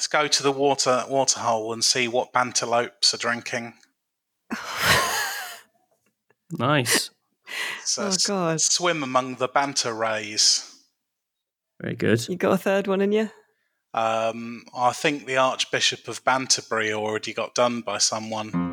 Let's go to the water water hole and see what banterlopes are drinking. Nice. So Oh, s- God. swim among the banter rays. Very good. You got a third one in you? Um, I think the Archbishop of Banterbury already got done by someone.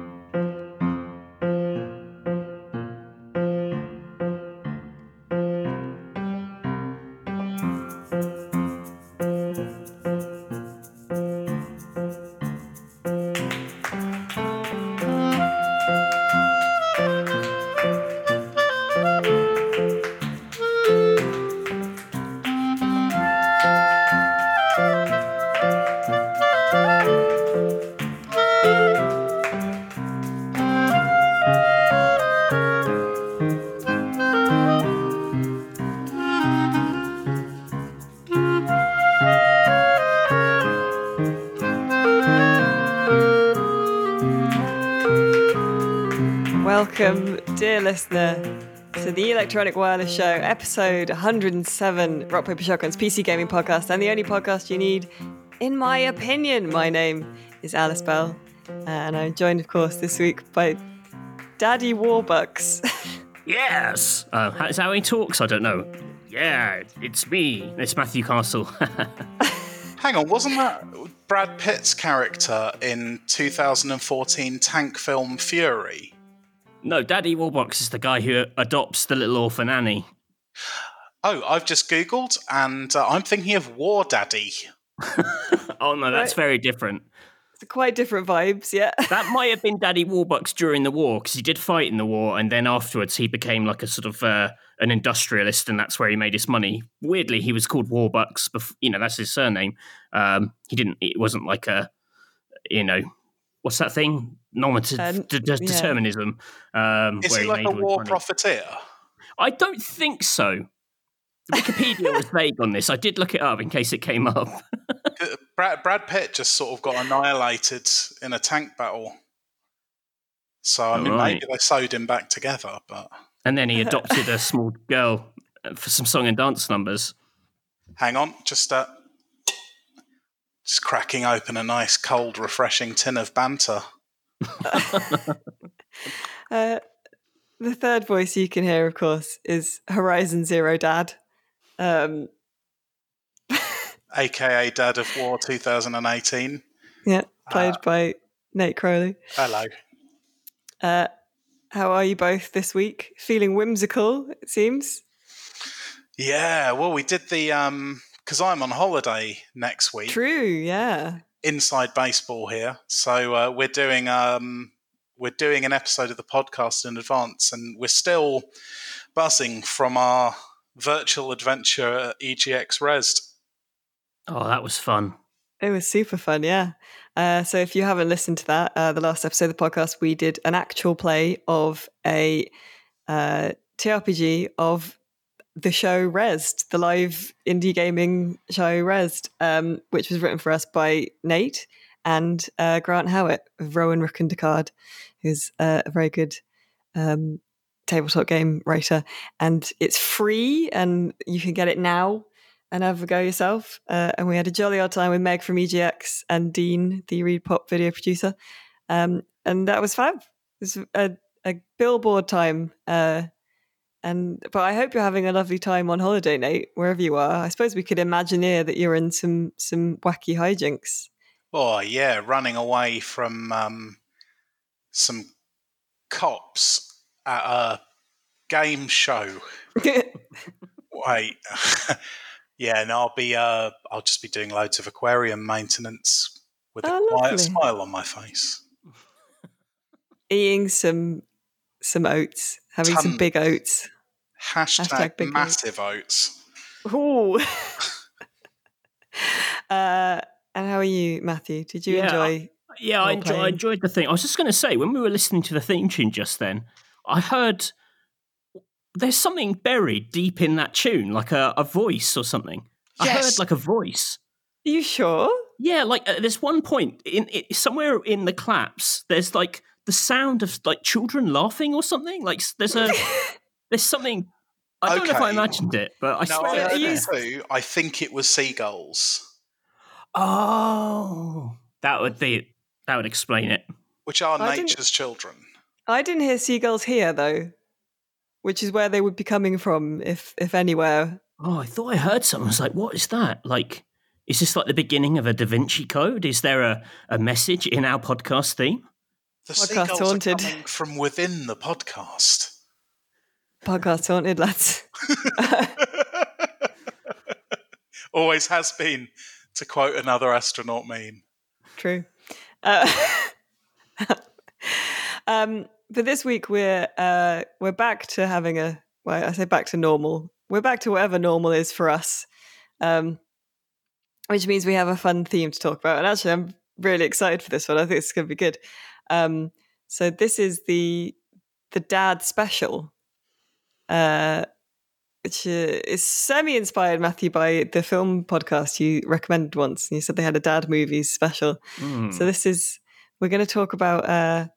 Electronic Wireless Show, episode 107, Rock Paper Shotgun's PC gaming podcast, and the only podcast you need, in my opinion. My name is Alice Bell, and I'm joined, of course, this week by Daddy Warbucks. Yes. Uh, how- is that how he talks? I don't know. Yeah, it's me. It's Matthew Castle. Hang on, wasn't that Brad Pitt's character in 2014 tank film Fury? No, Daddy Warbucks is the guy who adopts the little orphan Annie. Oh, I've just Googled and uh, I'm thinking of War Daddy. Oh no, that's Right. very different. It's quite different vibes, yeah. That might have been Daddy Warbucks during the war because he did fight in the war, and then afterwards he became like a sort of uh, an industrialist, and that's where he made his money. Weirdly, he was called Warbucks. Bef- you know, that's his surname. Um, he didn't. It wasn't like a, you know, what's that thing? Nominative Um, de- de- yeah. determinism. Um, Is where he like a war money. profiteer? I don't think so. Wikipedia was vague on this. I did look it up in case it came up. Brad, Brad Pitt just sort of got annihilated in a tank battle. So, I mean, Right. maybe they sewed him back together, but And then he adopted a small girl uh, for some song and dance numbers. hang on, just uh, just cracking open a nice, cold, refreshing tin of banter. Uh, the third voice you can hear, of course, is Horizon Zero Dad. Um, aka Dad of War 2018. yeah, played Ah. by Nate Crowley. Hello. Uh, how are you both this week? Feeling whimsical, it seems. Yeah, well, we did the um because I'm on holiday next week. True, yeah. Inside baseball here, so uh, we're doing um we're doing an episode of the podcast in advance, and we're still buzzing from our virtual adventure at EGX Rezzed. Oh, that was fun. It was super fun, yeah. Uh, so if you haven't listened to that, uh, the last episode of the podcast, we did an actual play of a uh, TRPG of the show Rezzed, the live indie gaming show Rezzed, um, which was written for us by Nate and uh, Grant Howitt of Rowan Rook and Decard, who's uh, a very good um, tabletop game writer. And it's free and you can get it now and have a go yourself. Uh, and we had a jolly old time with Meg from EGX and Dean, the ReedPop video producer. Um, and that was fab. It was a, a billboard time. Uh, and but I hope you're having a lovely time on holiday, Nate, wherever you are. I suppose we could imagineer that you're in some some wacky hijinks. Oh yeah, running away from um, some cops at a game show. Wait. yeah, and I'll be uh I'll just be doing loads of aquarium maintenance with a Oh, quiet lovely. smile on my face. Eating some some oats, having some big oats. Hashtag, Hashtag big massive oats. Ooh. uh, and how are you, Matthew? Did you Yeah, enjoy? Yeah, I, enjoy, I enjoyed the thing. I was just going to say, when we were listening to the theme tune just then, I heard there's something buried deep in that tune, like a, a voice or something. I heard like a voice. Are you sure? Yeah, like uh, there's one point in it, somewhere in the claps. There's like the sound of like children laughing or something. Like there's a there's something. I don't know if I imagined it, but I no, swear. I, it's you- there. too. I think it was seagulls. Oh, That would be that would explain it. which are I nature's children. I didn't hear seagulls here though, which is where they would be coming from, if if anywhere. Oh, I thought I heard something. I was like, what is that? Like, is this like the beginning of a Da Vinci Code? Is there a, a message in our podcast theme? The Podcast seagulls haunted. are coming from within the podcast. Podcast haunted lads. Always has been, to quote another astronaut meme. True. Uh, um, but this week we're uh, we're back to having a well, I say back to normal. We're back to whatever normal is for us, um, which means we have a fun theme to talk about. And actually, I'm really excited for this one. I think it's going to be good. Um, so this is the the dad special, uh, which uh, is semi inspired, Matthew, by the film podcast you recommended once. You said they had a dad movies special. Hmm. So this is we're going to talk about uh,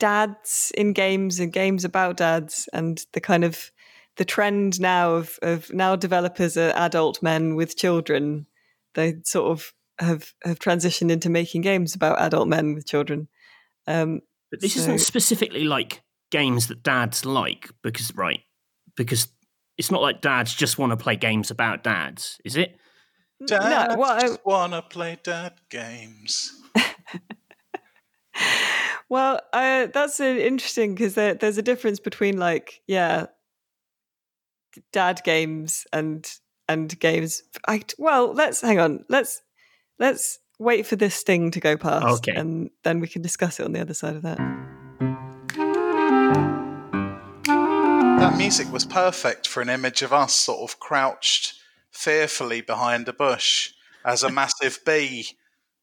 dads in games and games about dads and the kind of the trend now of of now developers are adult men with children. They sort of have have transitioned into making games about adult men with children. Um, But this So- isn't specifically like games that dads like, because right, because it's not like dads just want to play games about dads, is it? Dad no, well, I- just wanna play dad games. Well, uh, that's uh, interesting because there, there's a difference between like yeah, dad games and and games. I well, let's hang on. Let's let's wait for this thing to go past, Okay. and then we can discuss it on the other side of that. That music was perfect for an image of us sort of crouched fearfully behind a bush as a massive bee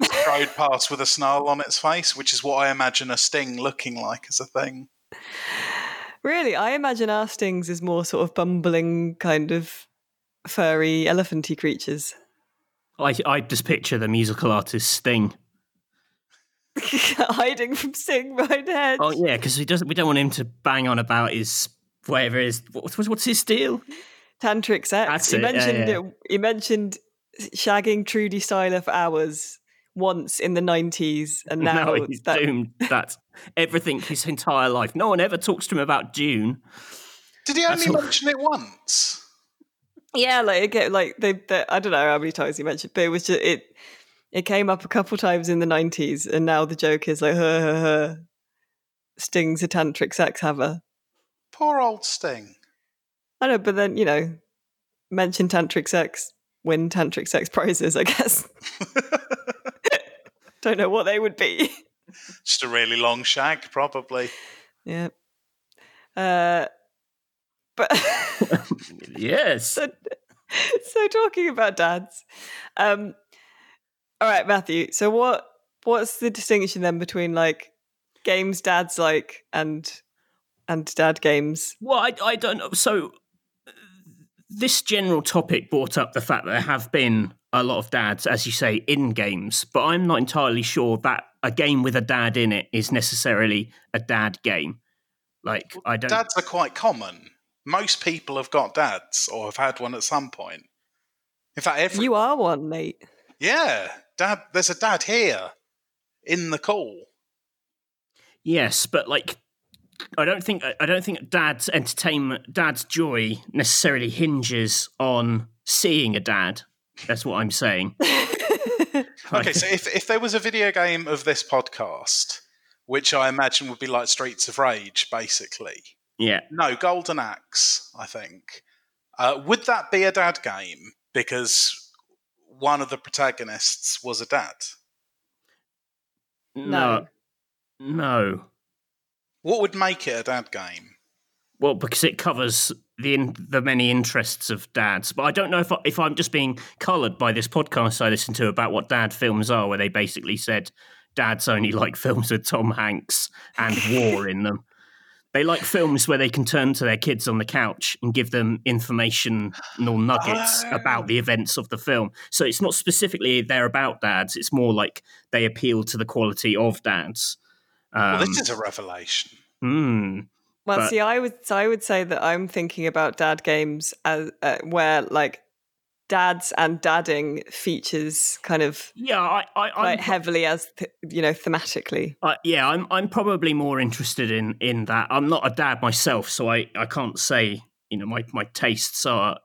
strode past with a snarl on its face, which is what I imagine a sting looking like as a thing. Really, I imagine our stings as more sort of bumbling kind of furry elephanty creatures. I I just picture the musical artist Sting. Hiding from Sting behind a hedge. Oh yeah, because we doesn't we don't want him to bang on about his whatever his what, what's his deal? Tantric sex. That's he it, mentioned yeah. it- he mentioned shagging Trudy Styler for hours once in the nineties, and now, now he's that, doomed. That's everything his entire life. No one ever talks to him about June. Did he That's only all- mention it once? yeah, like again, like they, they, I don't know how many times he mentioned, but it was just it. It came up a couple times in the nineties, and now the joke is like, her, her, her. Sting's a tantric sex haver. Poor old Sting. I know, but then you know, mention tantric sex, win tantric sex prizes. I guess. don't know what they would be. Just a really long shag, probably. Yeah. Uh, but Yes. so, so talking about dads. Um, all right, Matthew. So what what's the distinction then between like games dads like and and dad games? Well, I, I don't know. So, uh, this general topic brought up the fact that there have been a lot of dads, as you say, in games, but I'm not entirely sure that a game with a dad in it is necessarily a dad game. Like, I don't. Dads are quite common. Most people have got dads or have had one at some point. In fact, every You are one, mate. yeah, dad. There's a dad here in the call. Yes, but like, I don't think I don't think dad's entertainment, dad's joy necessarily hinges on seeing a dad. That's what I'm saying. Okay, so if if there was a video game of this podcast, which I imagine would be like Streets of Rage, basically. yeah, No, Golden Axe, I think. Uh, would that be a dad game? Because one of the protagonists was a dad. no, no. What would make it a dad game? Well, because it covers the in, the many interests of dads. But I don't know if I, if I'm just being coloured by this podcast I listened to about what dad films are, where they basically said dads only like films with Tom Hanks and war in them. They like films where they can turn to their kids on the couch and give them informational nuggets Oh. about the events of the film. So it's not specifically they're about dads. It's more like they appeal to the quality of dads. Um, well, this is a revelation. hmm. Well, But- see, I would so I would say that I'm thinking about dad games as uh, where like dads and dadding features kind of yeah, I, I quite I'm, heavily as th- you know thematically. uh, yeah, I'm I'm probably more interested in in that. I'm not a dad myself, so I I can't say you know my my tastes are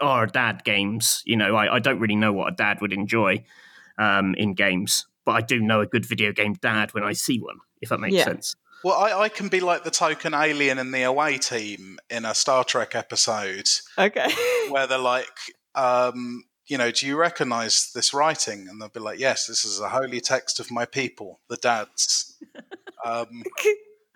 are dad games. You know, I, I don't really know what a dad would enjoy um, in games, but I do know a good video game dad when I see one. If that makes Yeah. sense. Well, I, I can be like the token alien in the away team in a Star Trek episode Okay. where they're like, um, you know, do you recognize this writing? And they'll be like, yes, this is a holy text of my people, the dads. um,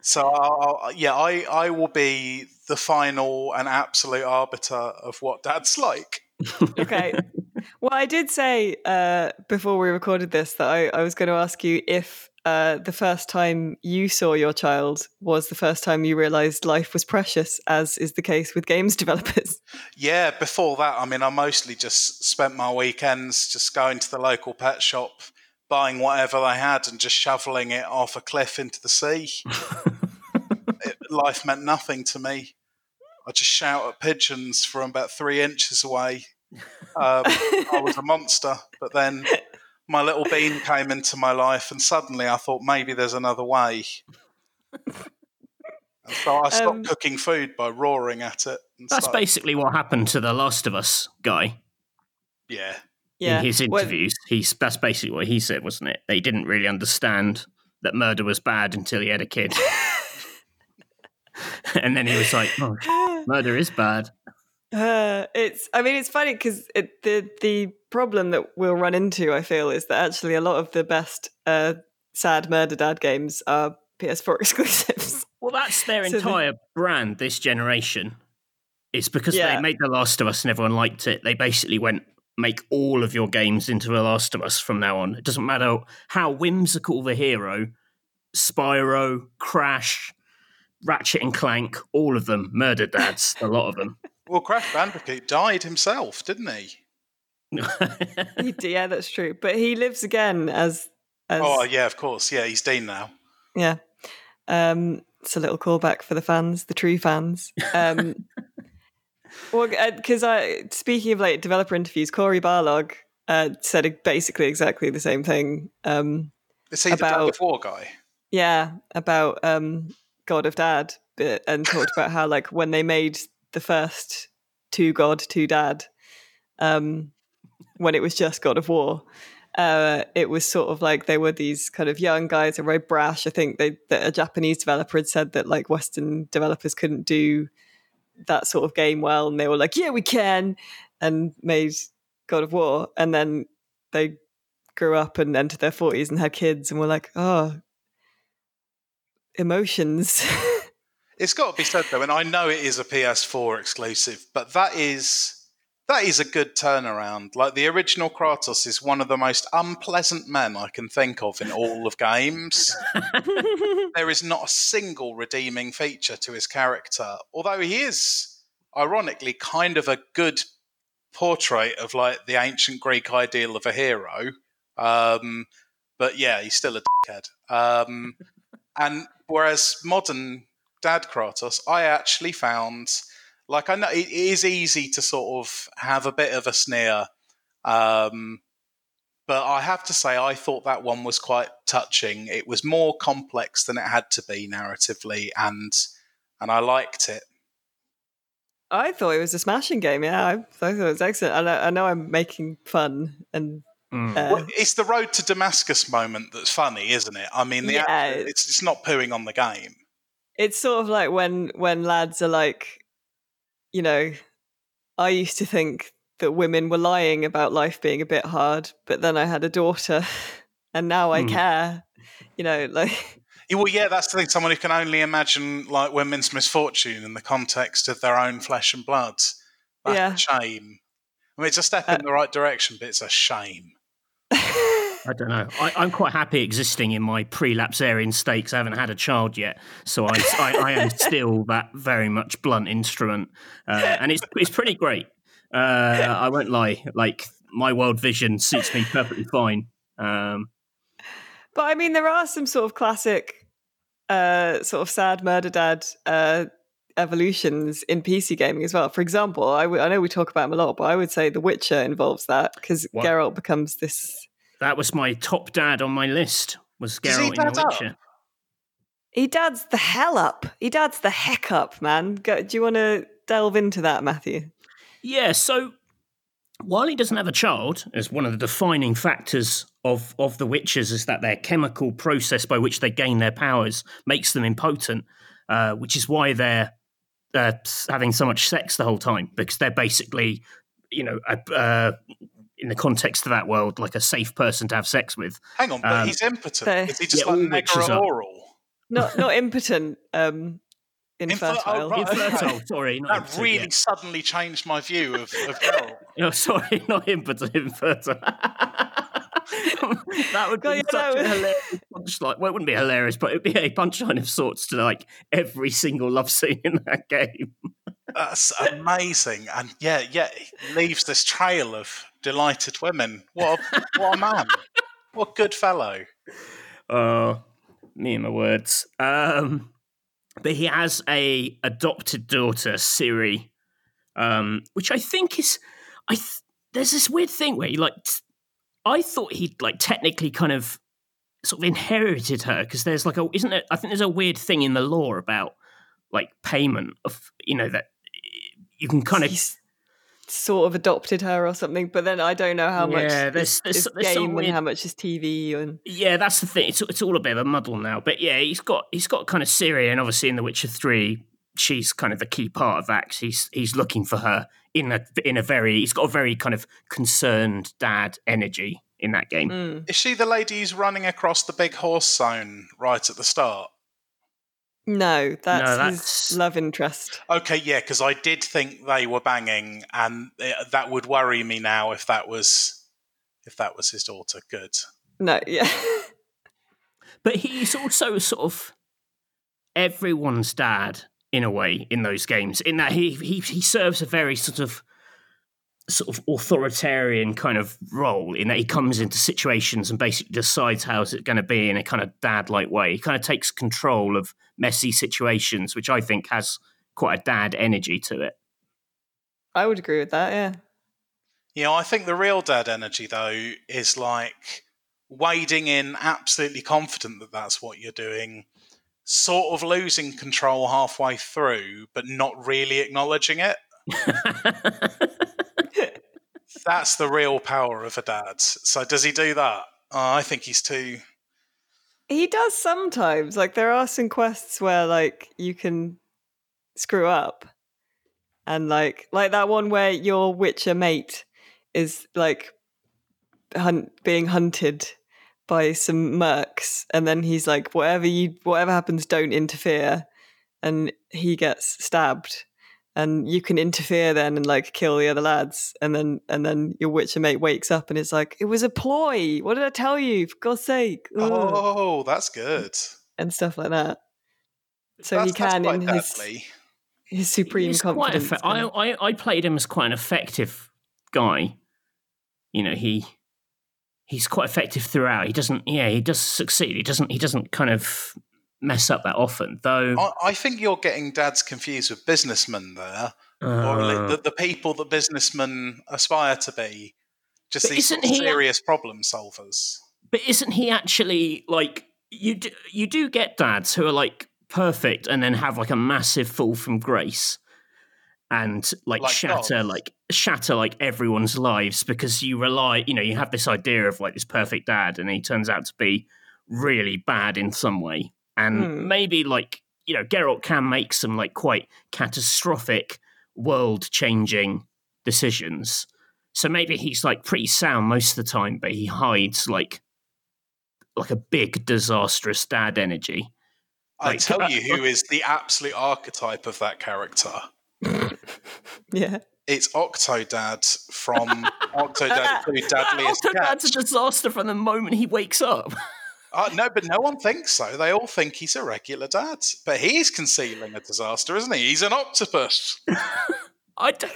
so, I'll, I'll- yeah, I, I will be the final and absolute arbiter of what dad's like. okay. Well, I did say uh, before we recorded this that I, I was going to ask you if uh, the first time you saw your child was the first time you realized life was precious, as is the case with games developers. Yeah, before that, I mean, I mostly just spent my weekends just going to the local pet shop, buying whatever they had, and just shoveling it off a cliff into the sea. it, life meant nothing to me. I just shout at pigeons from about three inches away. Um, I was a monster, but then my little bean came into my life, and suddenly I thought maybe there's another way. And so I stopped Um, cooking food by roaring at it. And That's started- basically what happened to the Last of Us guy yeah. yeah. in his Well, interviews. He's that's basically what he said, wasn't it? That he didn't really understand that murder was bad until he had a kid, and then he was like, "Oh, murder is bad." Uh, it's. I mean, it's funny because it, the the problem that we'll run into, I feel, is that actually a lot of the best uh, sad murder dad games are PS4 exclusives. Well, that's their So the- entire brand this generation. It's because Yeah. they made The Last of Us and everyone liked it. They basically went, make all of your games into The Last of Us from now on. It doesn't matter how whimsical the hero, Spyro, Crash, Ratchet and Clank, all of them, murder dads, a lot of them. Well, Crash Bandicoot died himself, didn't he? He yeah, that's true. But he lives again as as Oh, yeah, of course. Yeah, he's Dean now. yeah. Um, it's a little callback for the fans, the true fans. Um, well, because I speaking of like developer interviews, Cory Barlog uh, said basically exactly the same thing. Um, Is he the God About- of War guy? Yeah, about um, God of Dad, but, and talked about how like when they made the first two God, two Dad, um, when it was just God of War, uh, it was sort of like they were these kind of young guys, are very brash. I think they that a Japanese developer had said that like Western developers couldn't do that sort of game well, and they were like, "Yeah, we can," and made God of War, and then they grew up and entered their forties and had kids, and were like, "Oh, emotions." It's got to be said though, and I know it is a PS4 exclusive, but that is that is a good turnaround. Like the original Kratos is one of the most unpleasant men I can think of in all of games. there is not a single redeeming feature to his character, although he is ironically kind of a good portrait of like the ancient Greek ideal of a hero. Um, but yeah, he's still a dickhead. Um, and whereas modern Dad Kratos, I actually found like I know it is easy to sort of have a bit of a sneer, um, but I have to say I thought that one was quite touching. It was more complex than it had to be narratively, and and I liked it. I thought it was a smashing game. Yeah, I, I thought it was excellent. I know, I know I'm making fun, and Mm. uh, Well, it's the road to Damascus moment that's funny, isn't it? I mean, the Yeah. actual- it's it's not pooing on the game. It's sort of like when when lads are like, you know, I used to think that women were lying about life being a bit hard, but then I had a daughter, and now I Hmm. care. You know, like Well, yeah, that's the thing. Someone who can only imagine like women's misfortune in the context of their own flesh and blood. That's Yeah. a shame. I mean, it's a step Uh, in the right direction, but it's a shame. I don't know. I, I'm quite happy existing in my pre-lapsarian state 'cause I haven't had a child yet, so I, I, I am still that very much blunt instrument, uh, and it's it's pretty great. Uh, I won't lie. Like my world vision suits me perfectly fine. Um, But I mean, there are some sort of classic, uh, sort of sad murder dad uh, evolutions in PC gaming as well. For example, I, w- I know we talk about them a lot, but I would say The Witcher involves that because Geralt becomes this. That was my top dad on my list. Was Does Geralt in dad The up? Witcher? He dads the hell up. He dads the heck up, man. Go, do you want to delve into that, Matthew? Yeah, so while he doesn't have a child, as one of the defining factors of, of the witches is that their chemical process by which they gain their powers makes them impotent, uh, which is why they're uh, having so much sex the whole time, because they're basically, you know, a- uh, in the context of that world, like a safe person to have sex with. Hang on, but Um, he's impotent. Fair. Is he just Yeah, like witches mega are. oral? Not not impotent, um, Infer- infertile. oh, right. Infertile, sorry. Not That impotent, really yeah. suddenly changed my view of, of Geralt. Oh, sorry, not impotent, infertile. that would be God, yeah, such that a hilarious punchline. Well, it wouldn't be hilarious, but it'd be a punchline of sorts to like every single love scene in that game. That's amazing. And yeah, yeah, leaves this trail of delighted women. What a, what a man. What a good fellow. Oh, me and my words. Um, but he has a adopted daughter, Ciri, um, which I think is, I th- there's this weird thing where he like, t- I thought he'd like technically kind of sort of inherited her because there's like a isn't it? I think there's a weird thing in the law about like payment of you know that you can kind of He's sort of adopted her or something, but then I don't know how much Yeah, there's- is, there's- is there's game weird- and how much is TV and Yeah, that's the thing. It's it's all a bit of a muddle now. But yeah, he's got he's got kind of Ciri, and obviously in The Witcher Three, she's kind of the key part of that. he's he's looking for her in a in a very he's got a very kind of concerned dad energy in that game. Mm. Is she the lady who's running across the big horse zone right at the start? No, that's, that's- his love interest. Okay, yeah, because I did think they were banging, and uh, that would worry me now if that was if that was his daughter. Good. No, yeah. But he's also sort of everyone's dad in a way in those games. In that he he he serves a very sort of sort of authoritarian kind of role in that he comes into situations and basically decides how it's going to be in a kind of dad-like way. He kind of takes control of messy situations, which I think has quite a dad energy to it. I would agree with that, yeah. You know, I think the real dad energy though is like wading in, absolutely confident that that's what you're doing, sort of losing control halfway through, but not really acknowledging it. That's the real power of a dad. So does he do that? Oh, I think he's too. He does sometimes. Like there are some quests where like you can screw up. And like like that one where your Witcher mate is like hunt, being hunted by some mercs and then he's like whatever you whatever happens don't interfere and he gets stabbed and you can interfere then and like kill the other lads and then and then your Witcher mate wakes up and it's like it was a ploy what did I tell you for God's sake Ugh Oh, that's good. and stuff like that. So that's, he can in his, deadly. his supreme He's confidence. effe- I, I I played him as quite an effective guy. You know, he he's quite effective throughout. He doesn't, yeah, he does succeed. He doesn't, he doesn't kind of mess up that often, though. I, I think you're getting dads confused with businessmen there, or uh, the, the people that businessmen aspire to be. Just these sort of serious problem solvers. but isn't he actually like you? Do, you do get dads who are like perfect and then have like a massive fall from grace and like, Like shatter dogs. like shatter like everyone's lives because you rely you know you have this idea of like this perfect dad and he turns out to be really bad in some way and Hmm. maybe like you know Geralt can make some like quite catastrophic world changing decisions so maybe he's like pretty sound most of the time but he hides like like a big disastrous dad energy I tell uh, you who is the absolute archetype of that character. yeah. It's Octodad from Octodad 2 Deadliest Octodad's a disaster from the moment he wakes up. Uh, no, but no one thinks so. They all think he's a regular dad. But he's concealing a disaster, isn't he? He's an octopus. I d-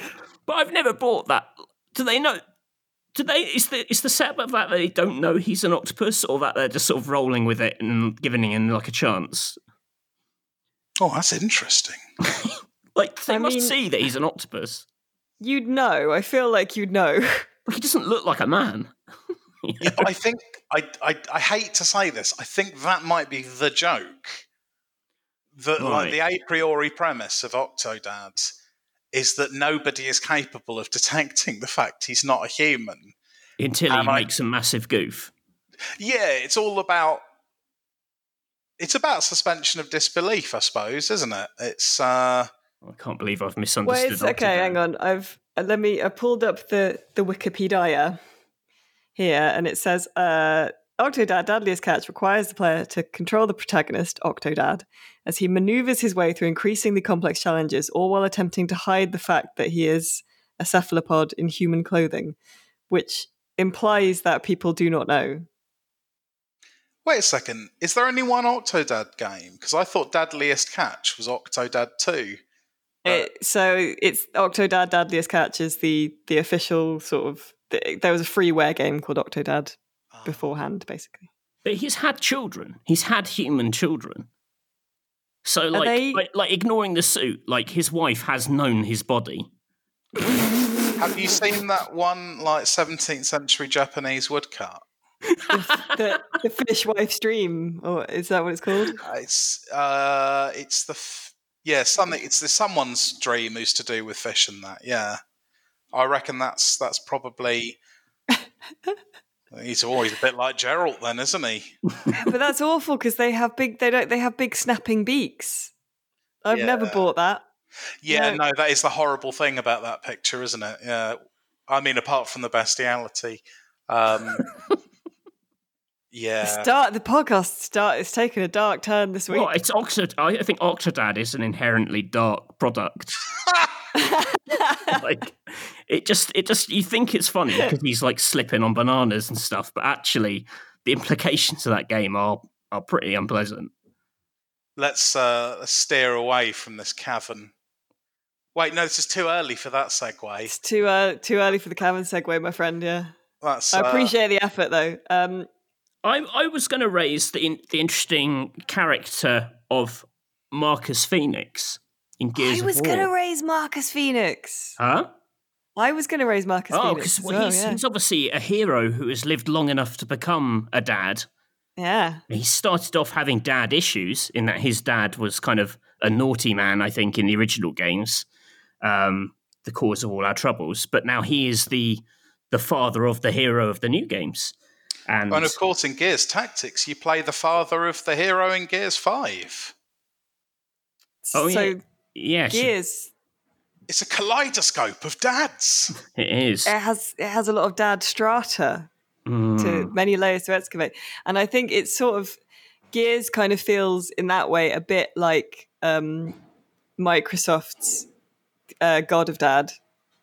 but I've never bought that. Do they know? Do they? Is the is the setup of that they don't know he's an octopus, or that they're just sort of rolling with it and giving him like a chance? Oh, that's interesting. Like they I must mean- see that he's an octopus. You'd know. I feel like you'd know. But he doesn't look like a man. Yeah, but I think I, I I hate to say this. I think that might be the joke. That like the a priori premise of Octodad is that nobody is capable of detecting the fact he's not a human. Until he I- makes a massive goof. Yeah, it's all about it's about suspension of disbelief, I suppose, isn't it? It's uh I can't believe I've misunderstood. it's okay. Hang on. I've uh, let me. I pulled up the the Wikipedia here, and it says uh, Octodad Dadliest Catch requires the player to control the protagonist Octodad as he maneuvers his way through increasingly complex challenges, all while attempting to hide the fact that he is a cephalopod in human clothing, which implies that people do not know. wait a second. Is there only one Octodad game? Because I thought Dadliest Catch was Octodad 2. Uh, It, so it's Octodad Dadliest Catch is the the official sort of. There was a freeware game called Octodad Ah. beforehand, basically. But he's had children. He's had human children. So, like, they- like, like ignoring the suit, like his wife has known his body. Have you seen that one like 17th century Japanese woodcut? the, the fish wife stream, or is that what it's called? It's uh, it's the f- yeah something. It's the someone's dream who's to do with fish and that. Yeah, I reckon that's that's probably. He's always a bit like Geralt, then, isn't he? but that's awful because they have big. They don't. They have big snapping beaks. I've never bought that. Yeah, No. no, that is the horrible thing about that picture, isn't it? Yeah, I mean, apart from the bestiality, um, yeah, Start the podcast. Start. It's taken a dark turn this week. Well, it's Octod. I think Octodad is an inherently dark product. like, it just, it just, you think it's funny because he's like slipping on bananas and stuff, but actually, the implications of that game are are pretty unpleasant. let's uh, let's steer away from this cavern. Wait, no, this is too early for that segue. it's too uh, too early for the cavern segue, my friend. Yeah, That's I uh, appreciate the effort though. Um, I I was going to raise the in, the interesting character of Marcus Phoenix in Gears I was of War. gonna raise Marcus Phoenix. huh? I was gonna raise Marcus Oh, Phoenix. because well, well, he's, yeah. he's obviously a hero who has lived long enough to become a dad. yeah. He started off having dad issues in that his dad was kind of a naughty man, I think, in the original games, um, the cause of all our troubles. But now he is the the father of the hero of the new games. And, And of course, in Gears Tactics, you play the father of the hero in Gears Five. Oh, so yeah. Yes, Gears, It's a kaleidoscope of dads. it is. it has it has a lot of dad strata. Mm. to many layers to excavate. And I think it's sort of Gears kind of feels in that way a bit like um, Microsoft's uh, God of Dad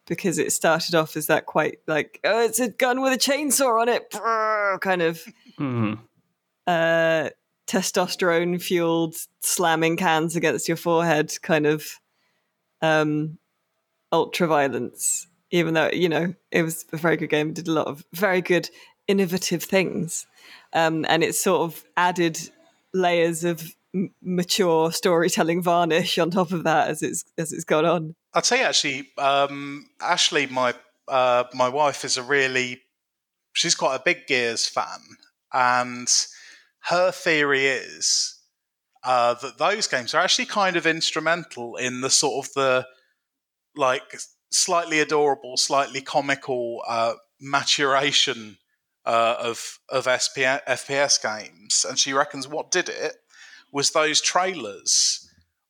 because it started off as that quite like oh it's a gun with a chainsaw on it brrr, kind of Mm. uh, testosterone fueled slamming cans against your forehead kind of um, ultra violence. Even though you know it was a very good game, did a lot of very good innovative things, um, and it sort of added layers of m- mature storytelling varnish on top of that as it's as it's gone on. I'd say actually, um, Ashley, my uh, my wife is a really she's quite a big Gears fan, and her theory is uh, that those games are actually kind of instrumental in the sort of the like slightly adorable, slightly comical uh, maturation uh, of of SP- FPS games, and she reckons what did it was those trailers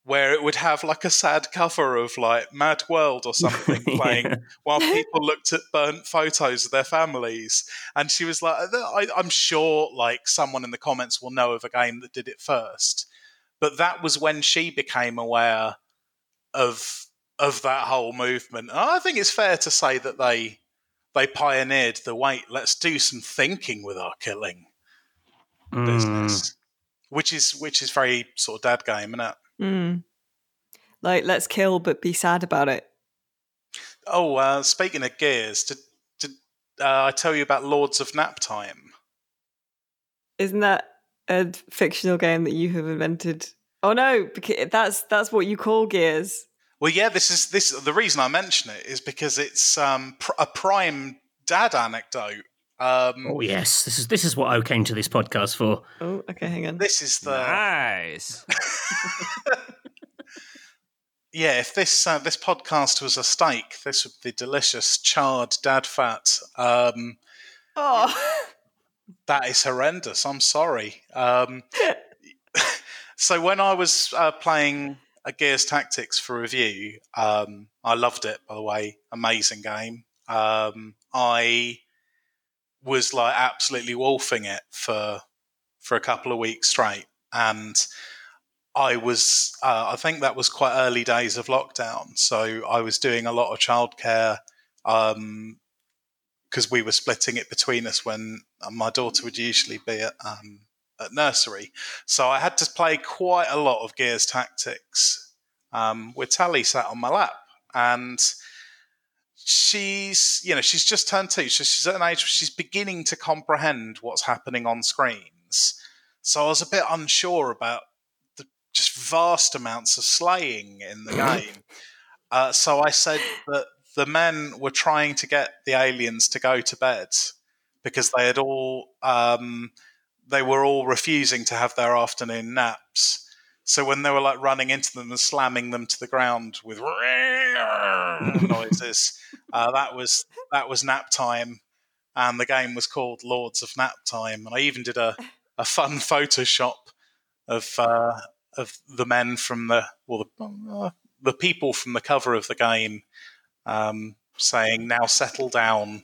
where it would have like a sad cover of like Mad World or something playing Yeah. while people looked at burnt photos of their families. And she was like, I, I'm sure like someone in the comments will know of a game that did it first. But that was when she became aware of of that whole movement. And I think it's fair to say that they they pioneered the wait, let's do some thinking with our killing Mm. business. Which is which is very sort of dad game, isn't it? Mm. Like let's kill but be sad about it. Oh, uh, speaking of gears, did, did uh, I tell you about Lords of Nap Time? Isn't that a fictional game that you have invented? Oh no, because that's that's what you call Gears. Well, yeah, this is this. The reason I mention it is because it's um, pr- a prime dad anecdote. Um, oh yes, this is this is what I came to this podcast for. Oh, okay, hang on. This is the nice. yeah. If this uh, this podcast was a steak, this would be delicious charred dad fat. Um, oh, that is horrendous. I'm sorry. Um, so when I was uh, playing a Gears Tactics for review, um, I loved it. By the way, amazing game. Um, I was like absolutely wolfing it for for a couple of weeks straight, and I was uh, I think that was quite early days of lockdown, so I was doing a lot of childcare because um, we were splitting it between us when my daughter would usually be at um, at nursery, so I had to play quite a lot of Gears Tactics um, with Tally sat on my lap, and she's you know she's just turned two so she's at an age where she's beginning to comprehend what's happening on screens. So i was a bit unsure about the just vast amounts of slaying in the game. Uh, so i said that the men were trying to get the aliens to go to bed because they had all um, they were all refusing to have their afternoon naps. So when they were like running into them and slamming them to the ground with noises, uh, that was that was nap time, and the game was called Lords of Nap Time. And I even did a, a fun Photoshop of uh, of the men from the well the, uh, the people from the cover of the game um, saying "Now settle down"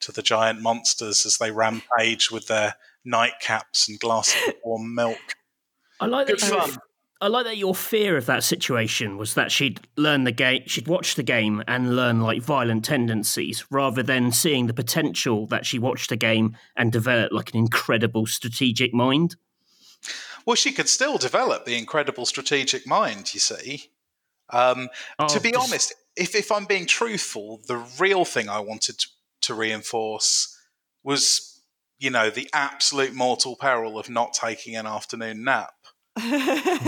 to the giant monsters as they rampage with their nightcaps and glasses of warm milk. I like Good that. fun. I like that your fear of that situation was that she'd learn the game, she'd watch the game and learn like violent tendencies, rather than seeing the potential that she watched the game and develop like an incredible strategic mind. Well, she could still develop the incredible strategic mind, you see. Um, Oh, to be honest, if, if I'm being truthful, the real thing I wanted to, to reinforce was, you know, the absolute mortal peril of not taking an afternoon nap.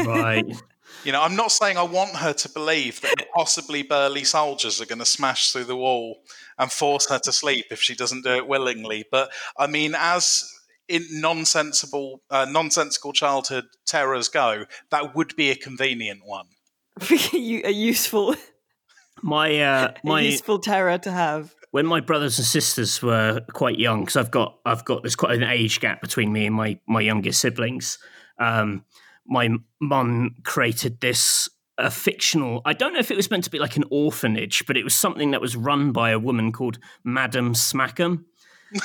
Right. You know, I'm not saying I want her to believe that possibly burly soldiers are going to smash through the wall and force her to sleep if she doesn't do it willingly. But I mean, as in nonsensible, uh, nonsensical childhood terrors go, that would be a convenient one. A useful, My uh, my useful terror to have. when my brothers and sisters were quite young, because I've got I've got there's quite an age gap between me and my my youngest siblings. Um, my mum created this a fictional. I don't know if it was meant to be like an orphanage, but it was something that was run by a woman called Madam Smackham.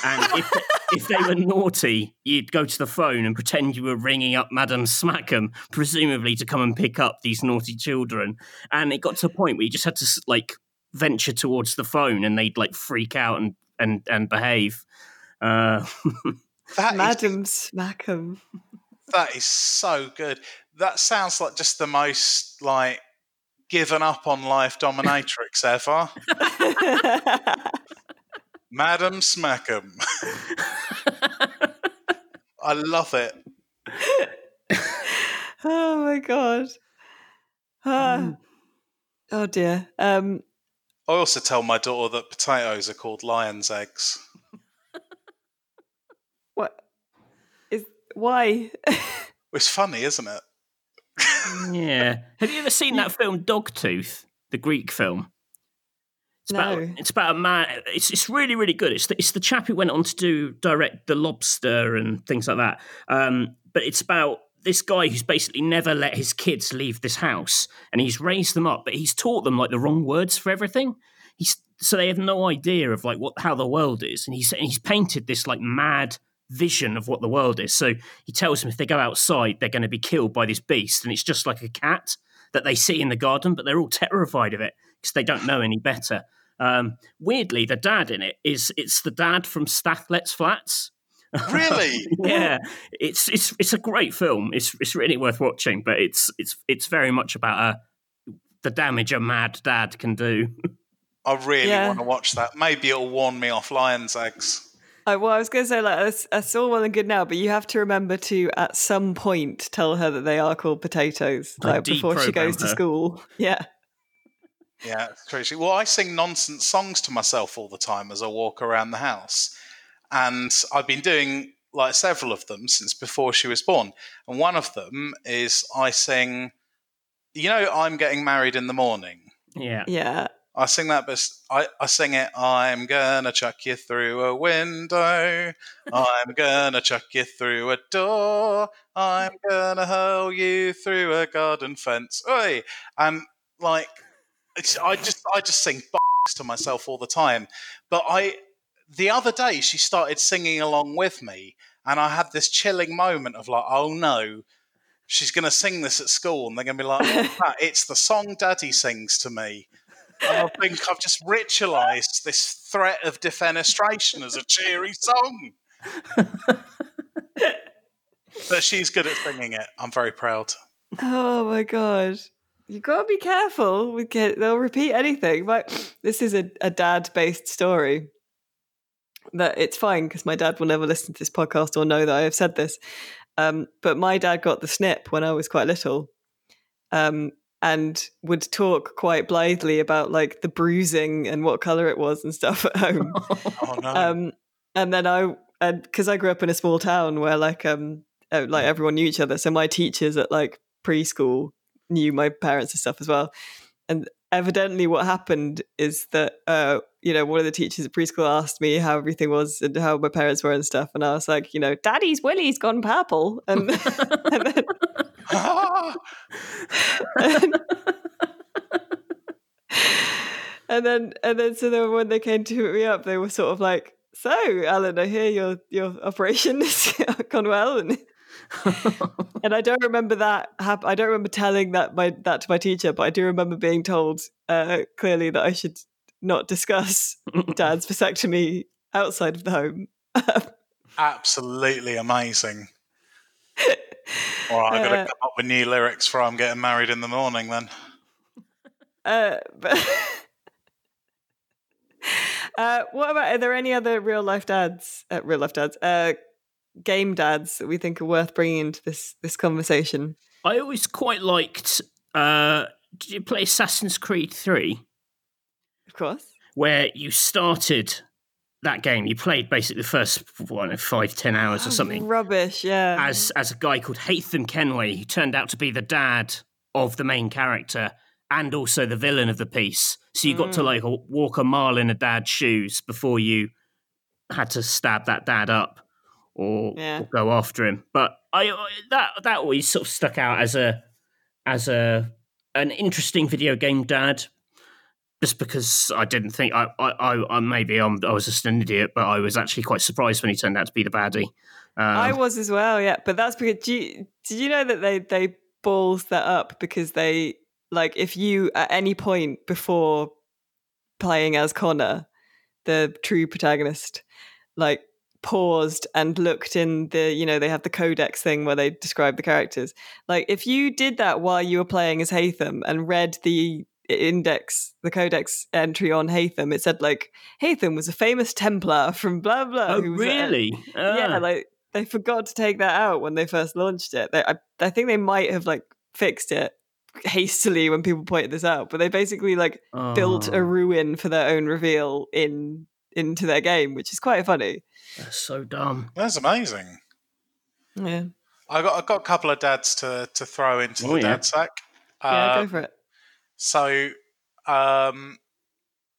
And if, if they were naughty, you'd go to the phone and pretend you were ringing up Madam Smackham, presumably to come and pick up these naughty children. And it got to a point where you just had to like venture towards the phone, and they'd like freak out and and and behave. Uh, Madam Smackham. that is so good. That sounds like just the most like given up on life dominatrix ever. Madam Smackham. I love it. oh my god. Ah. Mm. Oh dear. Um, I also tell my daughter that potatoes are called lion's eggs. what is why? It's funny, isn't it? yeah. Have you ever seen that film Dogtooth, the Greek film? It's about No. it's about a man. It's it's really really good. It's the, it's the chap who went on to do direct The Lobster and things like that. Um, but it's about this guy who's basically never let his kids leave this house, and he's raised them up, but he's taught them like the wrong words for everything. He's so they have no idea of like what how the world is, and he's and he's painted this like mad vision of what the world is. So he tells them if they go outside, they're going to be killed by this beast, and it's just like a cat that they see in the garden, but they're all terrified of it because they don't know any better. Um, weirdly, the dad in it is it's the dad from Stath Lets Flats. Really? yeah, it's it's it's a great film. It's it's really worth watching, but it's it's it's very much about uh, the damage a mad dad can do. I really Yeah. want to watch that. Maybe it'll warn me off lion's eggs. I, well, I was going to say like that's, that's all well and good now, but you have to remember to at some point tell her that they are called potatoes, Like like before she deprogram goes to school. Yeah. Yeah, it's crazy. Well, I sing nonsense songs to myself all the time as I walk around the house. And I've been doing like several of them since before she was born. And one of them is I sing, you know, I'm getting married in the morning. Yeah. Yeah. I sing that, but I, I sing it. I'm gonna chuck you through a window. I'm gonna chuck you through a door. I'm gonna hurl you through a garden fence. Oi! And like, I just I just sing to myself all the time. But I the other day she started singing along with me, and I had this chilling moment of like, oh no, she's to sing this at school, and they're to be like, oh, it's the song Daddy sings to me. I think I've just ritualized this threat of defenestration as a cheery song. but she's good at singing it. I'm very proud. Oh my god. You gotta be careful. We get they'll repeat anything. But this is a, a dad based story. That it's fine because my dad will never listen to this podcast or know that I have said this. Um, but my dad got the snip when I was quite little. Um, and would talk quite blithely about like the bruising and what color it was and stuff at home. oh no. Um, and then I, and because I grew up in a small town where like um uh, like everyone knew each other, so my teachers at like preschool knew my parents and stuff as well. And evidently, what happened is that uh, you know one of the teachers at preschool asked me how everything was and how my parents were and stuff, and I was like, you know, Daddy's Willie's gone purple, and, and then and, and then and then so then when they came to pick me up, they were sort of like, "So, Alan, I hear your your operation has gone well." And and I don't remember that. Hap- I don't remember telling that my that to my teacher, but I do remember being told uh, clearly that I should not discuss dad's vasectomy outside of the home. Absolutely amazing. All right, I've got to Uh, come up with new lyrics for I'm getting married in the morning then. Uh, but uh, what about are there any other real life dads? Uh, real life dads, uh, game dads that we think are worth bringing into this this conversation? I always quite liked. Uh, did you play Assassin's Creed Three, Of course. where you started that game? You played basically the first one five ten hours or something. Rubbish. Yeah. as as a guy called Haytham Kenway, who turned out to be the dad of the main character and also the villain of the piece. So you got to Mm. like walk a mile in a dad's shoes before you had to stab that dad up or, Yeah. or go after him. But I I- that that always sort of stuck out as a as a an interesting video game dad. Just because I didn't think I, I, I, maybe I'm, I was just an idiot, but I was actually quite surprised when he turned out to be the baddie. Um, I was as well. Yeah, but that's because do you, you know that they they balls that up because they like if you at any point before playing as Connor, the true protagonist, like paused and looked in the you know they have the codex thing where they describe the characters like if you did that while you were playing as Haytham and read the index the codex entry on Haytham it said like Haytham was a famous templar from blah blah oh, who was a- really? yeah Ah. like they forgot to take that out when they first launched it they, I, I think they might have like fixed it hastily when people pointed this out but they basically like built a Oh, ruin for their own reveal in into their game which is quite funny That's so dumb. That's amazing. yeah I got I got a couple of dads to to throw into Oh, the yeah. dad sack. yeah Uh, go for it So, um,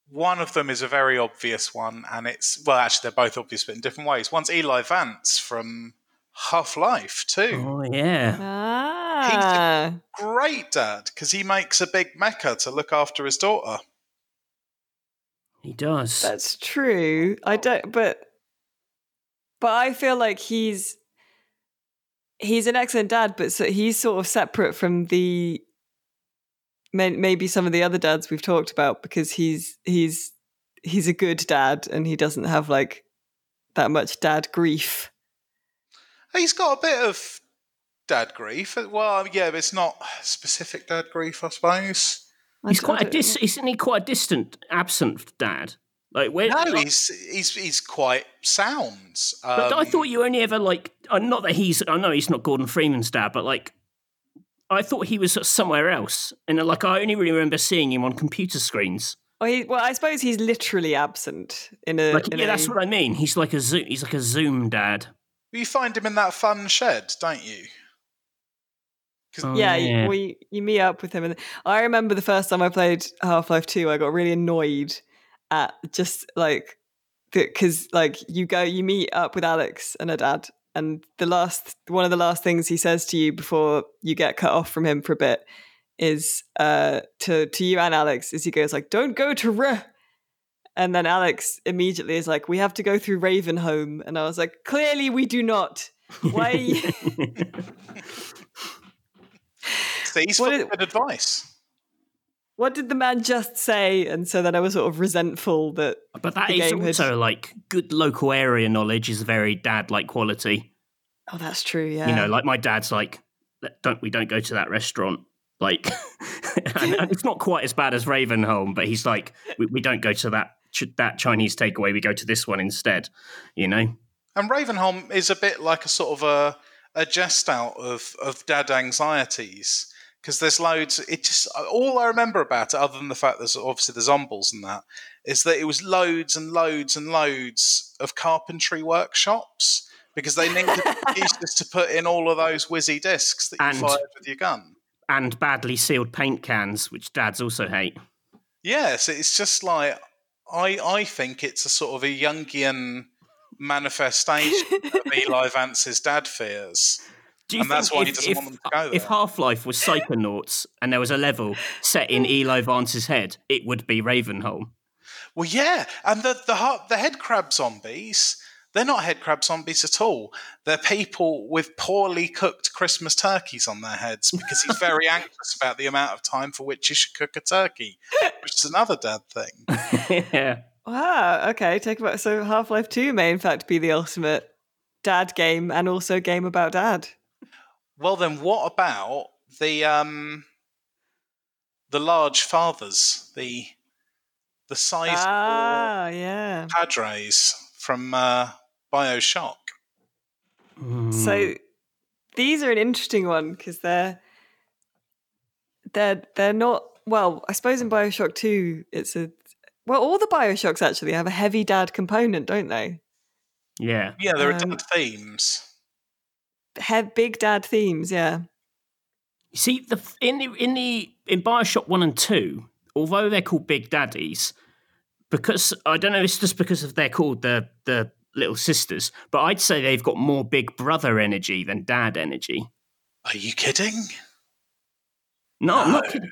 one of them is a very obvious one, and it's well, actually, they're both obvious, but in different ways. One's Eli Vance from Half Life Two. Oh yeah. ah he's a Great dad, because he makes a big mecha to look after his daughter. He does. that's true i don't but but i feel like he's he's an excellent dad but so he's sort of separate from the may- maybe some of the other dads we've talked about because he's he's he's a good dad and he doesn't have like that much dad grief He's got a bit of dad grief. Well, yeah, but it's not specific dad grief, I suppose. He's quite a dis- isn't he quite a distant, absent dad? Like where? No, like- he's he's he's quite sound. but I Um, thought you only ever like. Uh, not that he's. I know he's not Gordon Freeman's dad, but like I thought he was somewhere else, and like I only really remember seeing him on computer screens. Well, he, well I suppose he's literally absent in a. Like, in yeah, a, that's what I mean. He's like a zoom. He's like a Zoom dad. You find him in that fun shed, don't you? Oh, yeah, yeah. You, we you meet up with him, and I remember the first time I played Half Life Two, I got really annoyed at just like because like you go, you meet up with Alyx and her dad, and the last one of the last things he says to you before you get cut off from him for a bit is uh to to you and Alyx is he goes like, "Don't go to Re." And then Alyx immediately is like, "We have to go through Ravenholm," and I was like, "Clearly, we do not." Why? See, he's What full is- good advice. What did the man just say? And so then I was sort of resentful that but that The is game had- also like good local area knowledge is very dad-like quality. oh, that's true. Yeah, You know, like my dad's like, don't we don't go to that restaurant. Like, and, and it's not quite as bad as Ravenholm, but he's like, we, we don't go to that ch- that Chinese takeaway. We go to this one instead. You know. And Ravenholm is a bit like a sort of a a jest out of of dad anxieties because there's loads. It just all I remember about it, other than the fact there's obviously the zombies and that, is that it was loads and loads and loads of carpentry workshops because they needed excuses to put in all of those whizzy discs that you And- fired with your gun. And badly sealed paint cans, which dads also hate. Yes, it's just like I I think it's a sort of a Jungian manifestation of Eli Vance's dad fears. Do you And that's think why he if, doesn't if, want them to go If. Half Life was Psychonauts and there was a level set in Eli Vance's head, it would be Ravenholm. Well, yeah, and the the heart- the head crab zombies. They're not head crab zombies at all. They're people with poorly cooked Christmas turkeys on their heads because he's very anxious about the amount of time for which he should cook a turkey, which is another dad thing. yeah. Wow. Okay. Take about so Half Life Two may in fact be the ultimate dad game and also game about dad. Well, then, what about the um, the large fathers, the the size Ah, yeah. padres from uh, Bioshock? Hmm. So these are an interesting one because they're they're they're not well. I suppose in Bioshock Two, it's a well. All the Bioshocks actually have a heavy dad component, don't they? yeah. Yeah, there are Um, dad themes. Have big dad themes, yeah. You see, the in the in the in Bioshock One and Two, although they're called Big Daddies, because I don't know, it's just because of they're called the the little sisters, but I'd say they've got more Big Brother energy than Dad energy. Are you kidding? No, I'm not No. kidding.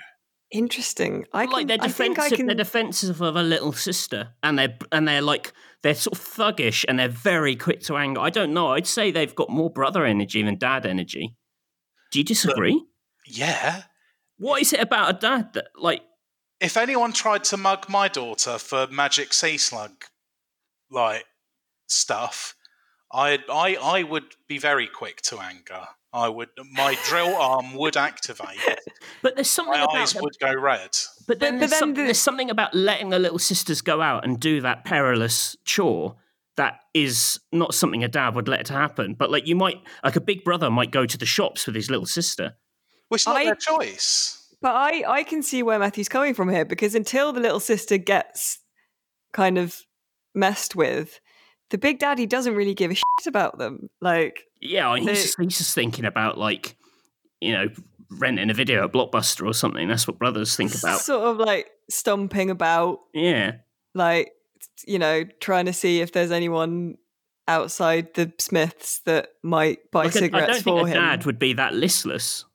Interesting. I can, like they're I think defensive. I can. They're defensive of a little sister, and they're and they're like they're sort of thuggish, and they're very quick to anger. I don't know. I'd say they've got more brother energy than dad energy. Do you disagree? Yeah. what is it about a dad that like? If anyone tried to mug my daughter for magic sea slug, like stuff, I I I would be very quick to anger. I would. My drill arm would activate. But there's something My about eyes them- would go red. But then, but there's, then some- the- there's something about letting the little sisters go out and do that perilous chore that is not something a dad would let to happen. But like you might, like a big brother might go to the shops with his little sister. Which is not I- their choice. But I, I can see where Matthew's coming from here because until the little sister gets kind of messed with, the big daddy doesn't really give a shit about them. Like, Yeah, he's, They- just, he's just thinking about like, you know, renting a video at Blockbuster or something. That's what brothers think about. sort of like stomping about, Yeah, like, you know, trying to see if there's anyone outside the Smiths that might buy Like, I- I cigarettes don't for think a him. dad would be that listless.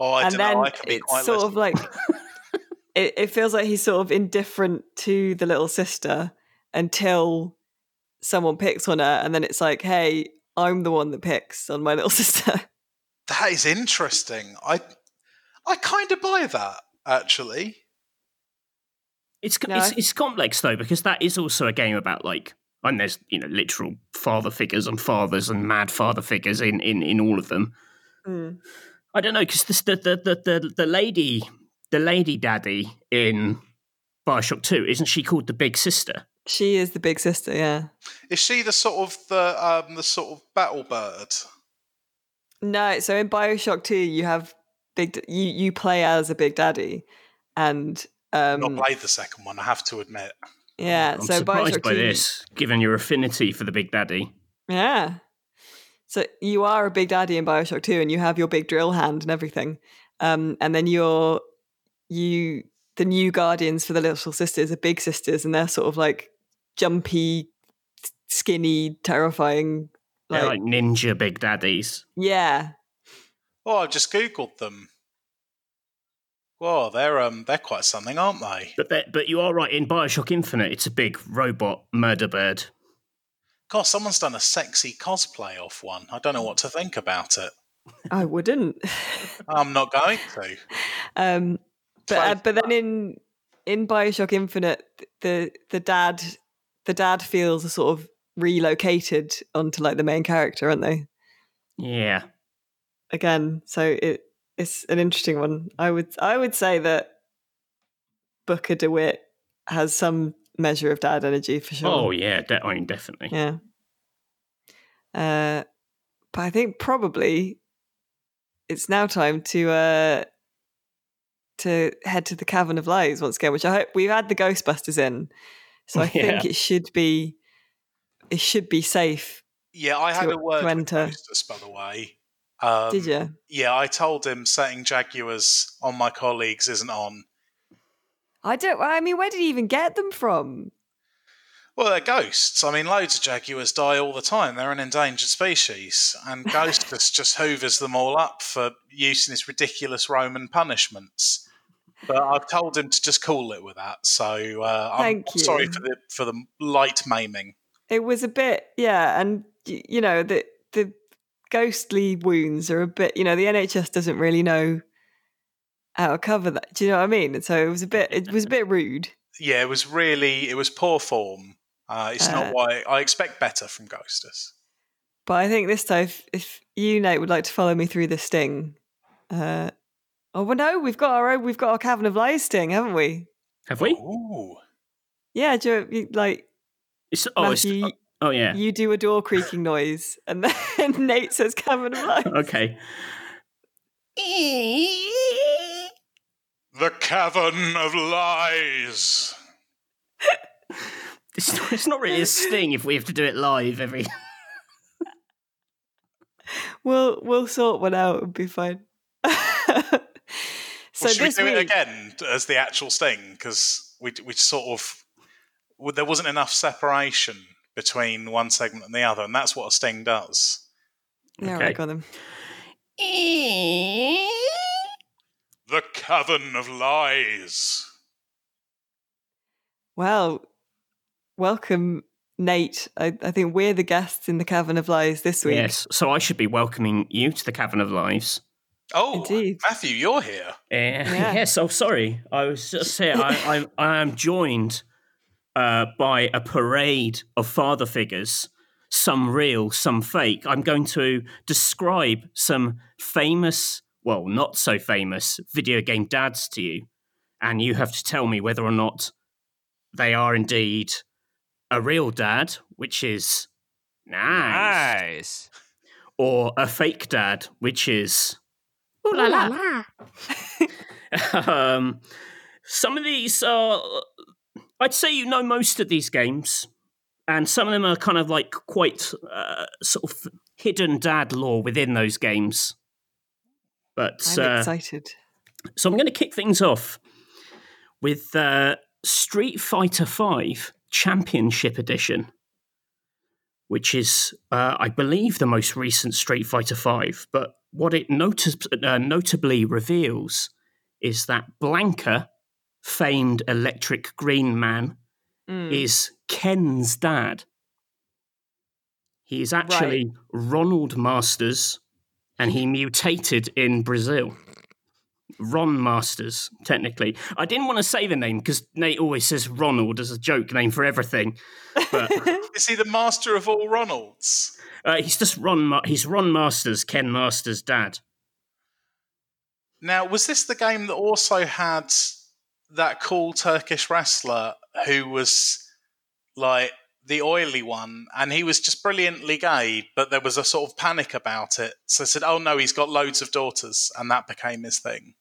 Oh, I and don't then know. I can be it's quite sort listless. of like it, it feels like he's sort of indifferent to the little sister until someone picks on her and then it's like hey i'm the one that picks on my little sister That is interesting. I I kind of buy that actually. It's No, it's, it's complex though because that is also a game about like and there's you know literal father figures and fathers and mad father figures in in in all of them. Mm. I don't know because the, the the the the lady the lady daddy in Bioshock Two isn't she called the big sister? She is the big sister yeah Is she the sort of the um the sort of battle bird? no so in bioshock 2 you have big. You you play as a big daddy, and um, Not played the second one, I have to admit. yeah. I'm so surprised Bioshock by 2 this, given your affinity for the Big Daddy. Yeah. So you are a big daddy in Bioshock 2 and you have your big drill hand and everything. Um, and then you're you the new guardians for the little sisters are big sisters and they're sort of like jumpy, skinny, terrifying They're like, like ninja Big Daddies. yeah. Oh, I've just googled them. Whoa, they're um they're quite something, aren't they? But that- but you are right. In Bioshock Infinite, it's a big robot murder bird. God, someone's done a sexy cosplay off one. I don't know what to think about it. I wouldn't. I'm not going to. um but uh, but then in in Bioshock Infinite the the dad the dad feels are sort of relocated onto like the main character, aren't they? Yeah. again so it it's an interesting one i would i would say that booker dewitt has some measure of dad energy for sure Oh yeah. De- I mean, definitely. yeah uh but i think probably it's now time to uh to head to the cavern of lies once again which i hope we've had the ghostbusters in so i think it should be it should be safe Yeah, I had To- a word to with enter. Hostess, by the way. Um, did you Yeah, I told him setting Jaguars on my colleagues isn't on. i don't i mean where did he even get them from Well, they're ghosts. I mean, loads of Jaguars die all the time. They're an endangered species, and Ghostus just hoovers them all up for use in his ridiculous Roman punishments. But I've told him to just call it with that. So uh, I'm Thank you. sorry for the for the light maiming. It was a bit, yeah, and you know the the ghostly wounds are a bit. You know, the NHS doesn't really know how to cover that. Do you know what I mean? And so it was a bit. It was a bit rude. Yeah, it was really it was poor form. Uh, it's Uh, not why I expect better from Ghostus. But I think this time, if, if you Nate would like to follow me through the sting, uh, oh well, no, we've got our own. We've got our cavern of lies sting, haven't we? Have we? Ooh. Yeah, do you, you- like It's, oh, it's, Matthew, oh, oh yeah. you do a door creaking noise, and then Nate says cavern of lies. Okay. The Cavern of Lies. It's, not, it's not really a sting if we have to do it live every. We'll we'll sort one out and be fine. so well, should we do week, it again as the actual sting? Because we we sort of well, there wasn't enough separation between one segment and the other, and that's what a sting does. yeah, Okay. right, got them. The Cavern of Lies. Well, welcome, Nate. I, I think we're the guests in the Cavern of Lies this week. Yes. So I should be welcoming you to the Cavern of Lives. Oh, Indeed. Matthew, you're here. Uh, Yeah. Yes. Oh, sorry. I was just here. I, I, I am joined uh, by a parade of father figures, some real, some fake. I'm going to describe some famous, well, not so famous video game dads to you, and you have to tell me whether or not they are indeed a real dad, which is nice, Nice. or a fake dad, which is ooh la la. um, some of these are, I'd say you know most of these games, and some of them are kind of like quite uh, sort of hidden dad lore within those games. But I'm uh, excited. so I'm going to kick things off with uh, Street Fighter V Championship Edition, which is, uh, I believe, the most recent Street Fighter V. But what it notice- uh, notably reveals is that Blanka, famed electric green man, Mm. is Ken's dad. He is actually Ronald Masters, and he mutated in Brazil. Ron Masters, technically. I didn't want to say the name because Nate always says Ronald as a joke name for everything. But Is he the master of all Ronalds? Uh, he's just Ron. Ma- he's Ron Masters, Ken Masters' dad. Now, was this the game that also had that cool Turkish wrestler who was like the oily one, and he was just brilliantly gay, but there was a sort of panic about it. So I said, "Oh no, he's got loads of daughters," and that became his thing.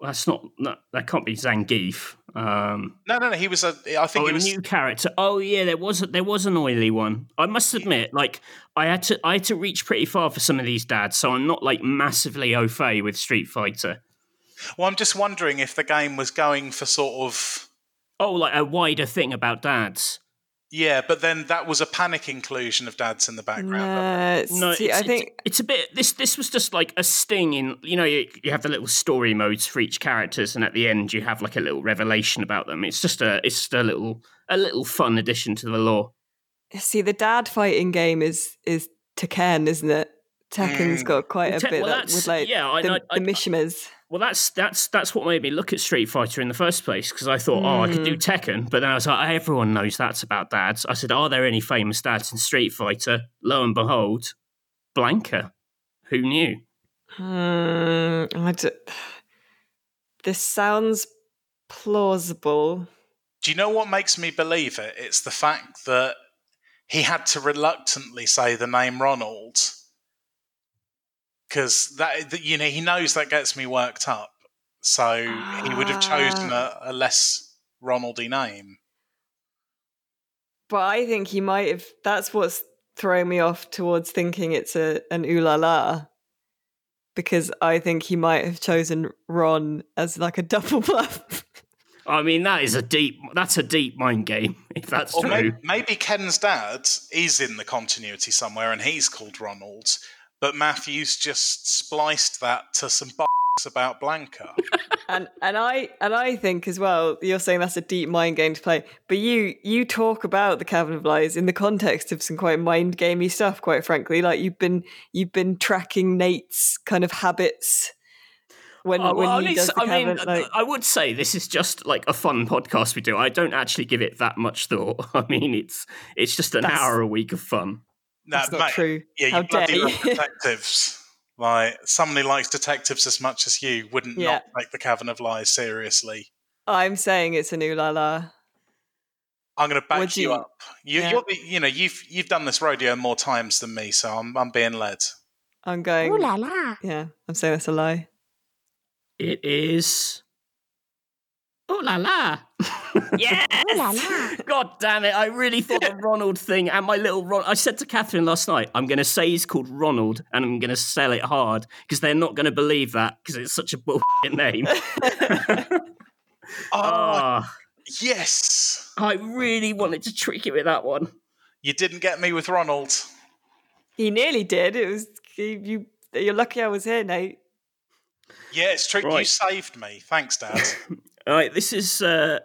Well, that's not no, that can't be Zangief. Um, No, no, no. He was a. I think oh, he a new character. Oh yeah, there was a, there was an oily one. I must admit, like I had to I had to reach pretty far for some of these dads, so I'm not like massively au fait with Street Fighter. Well, I'm just wondering if the game was going for sort of. Oh, like a wider thing about dads. Yeah, but then that was a panic inclusion of dads in the background. Uh, No, see, it's, I think it's, it's a bit. This this was just like a sting in. You know, you, you have the little story modes for each characters, and at the end you have like a little revelation about them. It's just a it's just a little a little fun addition to the lore. see the dad fighting game is is Tekken, isn't it? Tekken's Mm. got quite a Te- bit well, that, with like yeah, I- the, I- I- the Mishimas. Well, that's that's that's what made me look at Street Fighter in the first place because I thought, oh, I could do Tekken, but then I was like, everyone knows that's about dads. I said, are there any famous dads in Street Fighter? Lo and behold, Blanka. Who knew? Hmm, I d- this sounds plausible. Do you know what makes me believe it? It's the fact that he had to reluctantly say the name Ronald because that that, you know he knows that gets me worked up. So he would have chosen a, ah. a less Ronaldy name. But I think he might have. That's what's throwing me off towards thinking it's a an ooh la la. Because I think he might have chosen Ron as like a double bluff. I mean, that is a deep. That's a deep mind game. If that's Or true. maybe, maybe Ken's dad is in the continuity somewhere and he's called Ronald, but Matthews just spliced that to some b****s about Blanka. and and I and I think as well, you're saying that's a deep mind game to play. But you you talk about the Cavern of Lies in the context of some quite mind gamey stuff, quite frankly. Like you've been you've been tracking Nate's kind of habits when Oh, well, when he does least- the I mean, like, I would say this is just like a fun podcast we do. I don't actually give it that much thought. I mean, it's it's just an That's- hour a week of fun. No, that's not mate, true. Yeah, How you bloody dare love you? detectives. Like somebody likes detectives as much as you wouldn't Yeah. not take the Cavern of Lies seriously. I'm saying it's an ooh la la. I'm going to back Would you, you- up. You, Yeah. you're the, you know, you've you've done this rodeo more times than me, so I'm I'm being led. I'm going. Ooh la la. Yeah, I'm saying that's a lie. It is. Oh la la! yes! Ooh la la. God damn it! I really thought the Ronald thing and my little Ron. I said to Catherine last night, I'm going to say he's called Ronald, and I'm going to sell it hard because they're not going to believe that because it's such a bullshit name. Oh, Ah, yes. I really wanted to trick it with that one. You didn't get me with Ronald. He nearly did. It was you. you you're lucky I was here, Nate. Yeah, it's true. You saved me. Thanks, Dad. All right, this is. Uh,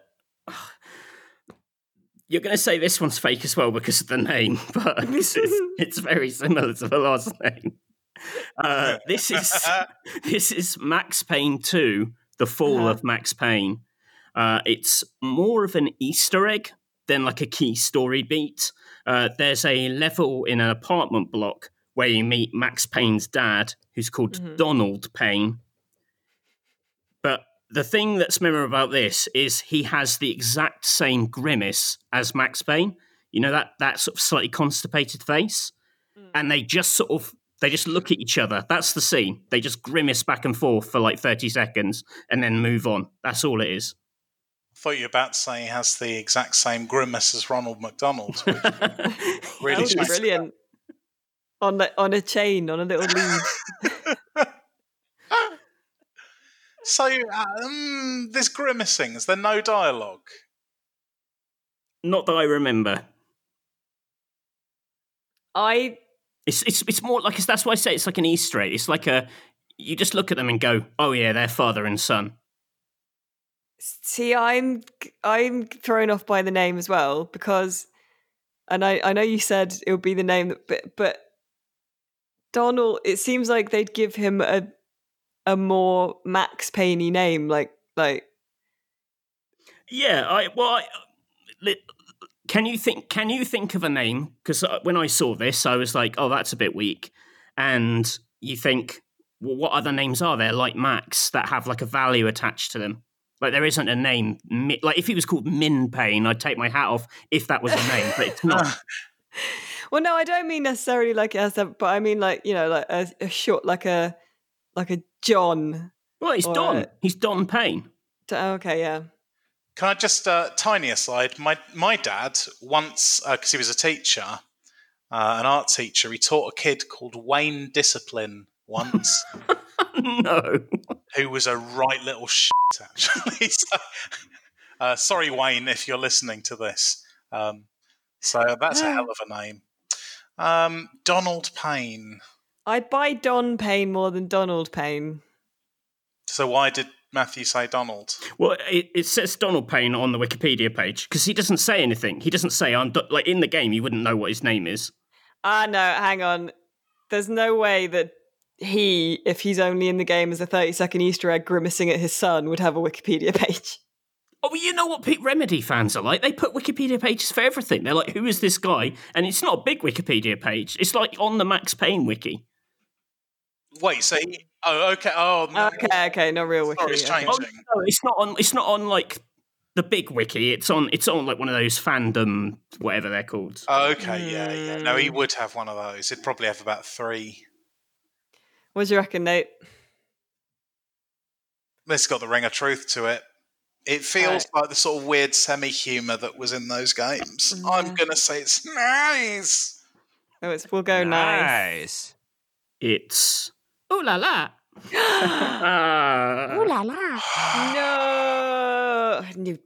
you're going to say this one's fake as well because of the name, but this is, it's very similar to the last name. Uh, this is this is Max Payne 2, The Fall Uh-huh. of Max Payne. Uh, it's more of an Easter egg than like a key story beat. Uh, there's a level in an apartment block where you meet Max Payne's dad, who's called Mhm. Donald Payne. But the thing that's memorable about this is he has the exact same grimace as Max Payne. You know that that sort of slightly constipated face, hmm. and they just sort of they just look at each other. That's the scene. They just grimace back and forth for like thirty seconds and then move on. That's all it is. I thought you were about to say he has the exact same grimace as Ronald McDonald. which really That would be shows- brilliant. On the, on a chain, on a little lead. So, um, there's grimacing. Is there no dialogue? Not that I remember. I It's it's it's more like it's, that's why I say it's like an Easter egg. It's like a you just look at them and go, oh yeah, they're father and son. see. I'm I'm thrown off by the name as well because, and I I know you said it would be the name, that, but but Donald. It seems like they'd give him a a more Max Payne name, like like Yeah, I well, I, uh, li- can you think? Can you think of a name? Because uh, when I saw this, I was like, oh, that's a bit weak. And you think, well, what other names are there like Max that have like a value attached to them? Like there isn't a name. Like if he was called Min Pain, I'd take my hat off if that was a name, but it's not. well, no, I don't mean necessarily like as a, but I mean like you know like a, a short like a like a John. Well, he's Don. A, he's Don Payne. Okay, yeah. Can I just uh, tiny aside? My my dad once because uh, he was a teacher, uh, an art teacher. He taught a kid called Wayne Discipline once. no. Who was a right little shit, actually. so, uh, sorry, Wayne, if you're listening to this. Um, so that's a hell of a name. Um, Donald Payne. I'd buy Don Payne more than Donald Payne. So why did Matthew say Donald? Well, it, it says Donald Payne on the Wikipedia page because he doesn't say anything. He doesn't say I'm do-, like in the game. You wouldn't know what his name is. Ah, uh, no, hang on. There's no way that he, if he's only in the game as a 30 second Easter egg grimacing at his son, would have a Wikipedia page. Oh, well, you know what Pete Remedy fans are like? They put Wikipedia pages for everything. They're like, who is this guy? And it's not a big Wikipedia page. It's like on the Max Payne wiki. Wait, so he, oh, okay, oh, no. okay, okay, no real wiki. Sorry, it's changing. Oh, no, it's not on. It's not on like the big wiki. It's on. It's on like one of those fandom, whatever they're called. Oh, okay, yeah, yeah. No, he hmm. would have one of those. He'd probably have about three. What do you reckon, Nate? This got the ring of truth to it. It feels right. like the sort of weird semi humor that was in those games. Yeah. I'm gonna say it's nice. Oh, it's we'll go nice. nice. It's ooh la la. ooh la la. no,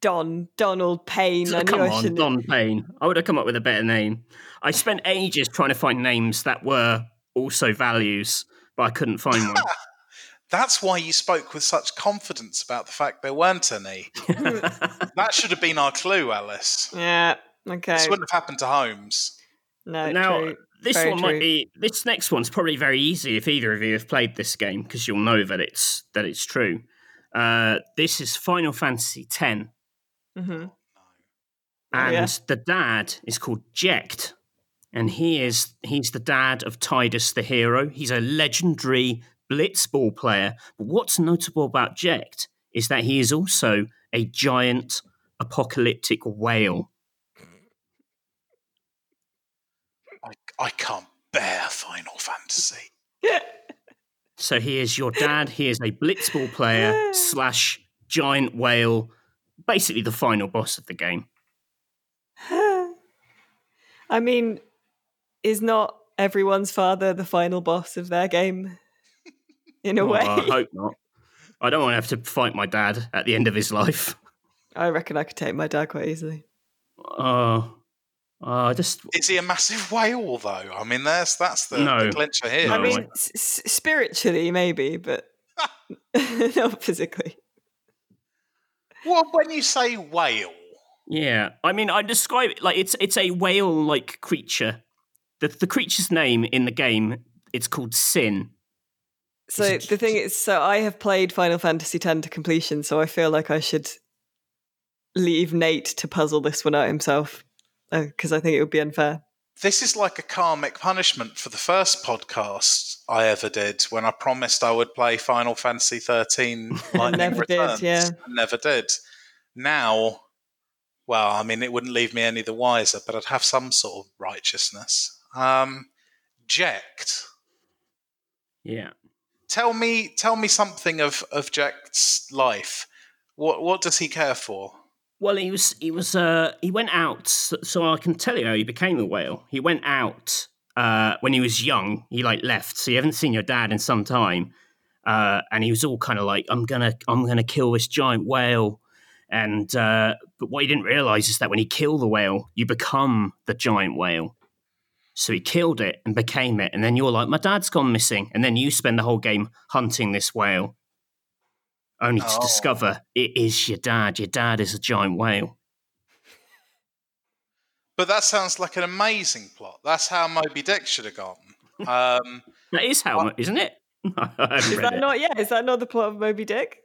Don Donald Payne. come on, Don Payne. I would have come up with a better name. I spent ages trying to find names that were also values, but I couldn't find one. That's why you spoke with such confidence about the fact there weren't any. that should have been our clue, Alice. Yeah. Okay. This wouldn't have happened to Holmes. No. Now, true. This very one true. might be. This next one's probably very easy if either of you have played this game because you'll know that it's that it's true. Uh, this is Final Fantasy X. Mm-hmm. And oh, yeah. the dad is called Jecht and he is he's the dad of Tidus the hero. He's a legendary blitzball player. But what's notable about Jecht is that he is also a giant apocalyptic whale. I, I can't bear Final Fantasy. so he is your dad. He is a blitzball player slash giant whale, basically the final boss of the game. I mean, is not everyone's father the final boss of their game? In a well, way, I hope not. I don't want to have to fight my dad at the end of his life. I reckon I could take my dad quite easily. Uh, uh, just is he a massive whale though? I mean, that's that's the, no. the clincher here. No, I mean, s- spiritually maybe, but not physically. Well, when you say whale, yeah, I mean, I describe it like it's it's a whale-like creature the the creature's name in the game it's called Sin. So it, the thing is, so I have played Final Fantasy X to completion, so I feel like I should leave Nate to puzzle this one out himself because uh, I think it would be unfair. This is like a karmic punishment for the first podcast I ever did when I promised I would play Final Fantasy thirteen. never Returns. did, yeah, never did. Now, well, I mean, it wouldn't leave me any the wiser, but I'd have some sort of righteousness. Um, Jecht. Yeah. Tell me, tell me something of of Jecht's life. What what does he care for? Well, he was he was uh, he went out. So, I can tell you how he became a whale. He went out uh, when he was young. He like left. So you haven't seen your dad in some time. Uh, and he was all kind of like, "I'm gonna, I'm gonna kill this giant whale." And uh, but what he didn't realize is that when you kill the whale, you become the giant whale. So he killed it and became it. And then you're like, my dad's gone missing. And then you spend the whole game hunting this whale, only to oh. discover it is your dad. Your dad is a giant whale. But that sounds like an amazing plot. That's how Moby Dick should have gone. Um, that is how, isn't it? is that it. not? Yeah, is that not the plot of Moby Dick?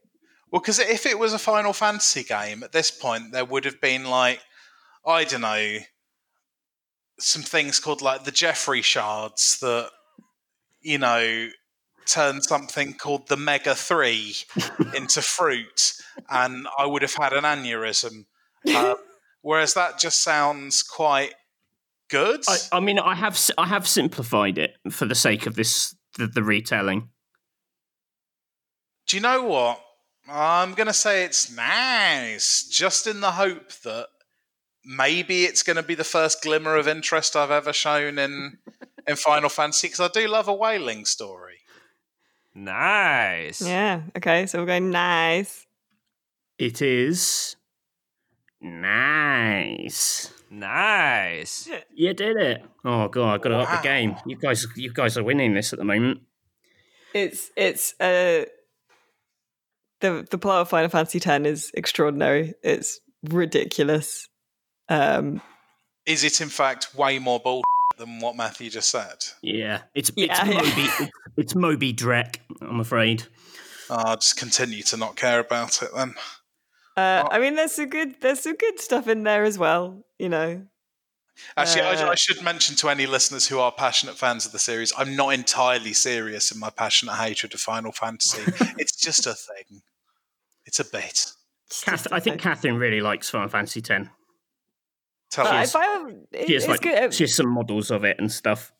Well, because if it was a Final Fantasy game at this point, there would have been like, I don't know, some things called like the Jeffrey shards that you know turn something called the Mega Three into fruit, and I would have had an aneurysm. Uh, whereas that just sounds quite good. I, I, mean, I have I have simplified it for the sake of this the, the retelling. Do you know what? I'm going to say it's nice, just in the hope that maybe it's going to be the first glimmer of interest I've ever shown in in Final Fantasy because I do love a whaling story. Nice. Yeah. Okay. So we're going nice. It is nice. Nice. You did it. Oh god, I got to wow. up the game. You guys, you guys are winning this at the moment. It's it's uh the the plot of Final Fantasy X is extraordinary. It's ridiculous. Um, is it in fact way more bull than what Matthew just said? Yeah, it's it's Moby yeah. it's, it's Moby Drek. I'm afraid. I'll just continue to not care about it then. Uh, I mean, there's some good there's some good stuff in there as well. You know, Actually, uh, I, I, should mention to any listeners who are passionate fans of the series, I'm not entirely serious in my passionate hatred of Final Fantasy. it's just a thing. It's a bit. Kath- I think Catherine really likes Final Fantasy X. Tell she has, she has like good. she has some models of it and stuff.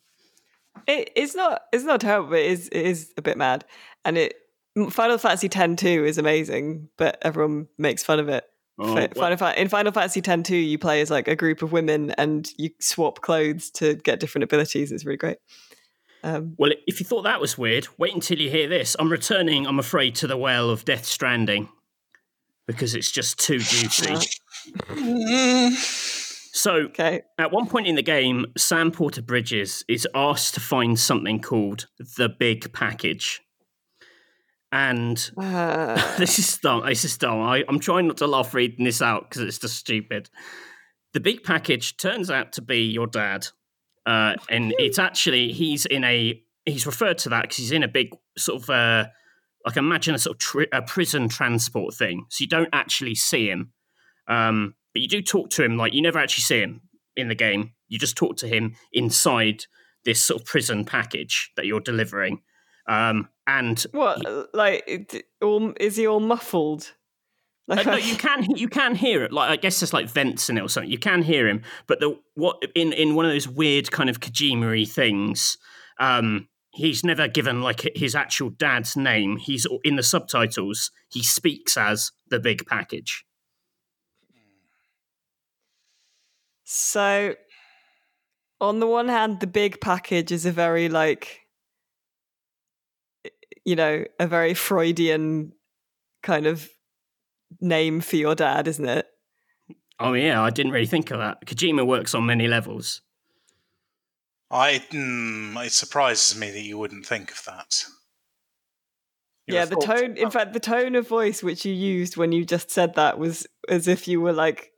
It, it's not it's not terrible, but it is it is a bit mad, and it Final Fantasy X two is amazing, but everyone makes fun of it. Oh, Final Fa- in Final Fantasy X two, you play as like a group of women and you swap clothes to get different abilities. It's really great. Um, well, if you thought that was weird, wait until you hear this. I'm returning, I'm afraid, to the well of Death Stranding because it's just too juicy. so, okay. at one point in the game, Sam Porter Bridges is asked to find something called the Big Package. And uh... this is dumb. This is dumb. I, I'm trying not to laugh reading this out because it's just stupid. The Big Package turns out to be your dad. Uh, and it's actually, he's in a, he's referred to that because he's in a big sort of, uh, like imagine a sort of tri- a prison transport thing. So you don't actually see him, um, but you do talk to him. Like you never actually see him in the game. You just talk to him inside this sort of prison package that you're delivering. Um, and what, he, like, is he all muffled? Like, uh, no, you can you can hear it. Like I guess there's like vents in it or something. You can hear him, but the what in in one of those weird kind of Kojima things. Um, he's never given like his actual dad's name. He's in the subtitles. He speaks as the big package. So, on the one hand, the big package is a very like, you know, a very Freudian kind of name for your dad, isn't it? Oh yeah, I didn't really think of that. Kojima works on many levels. I mm, it surprises me that you wouldn't think of that. You yeah, the tone. In fact, the tone of voice which you used when you just said that was as if you were like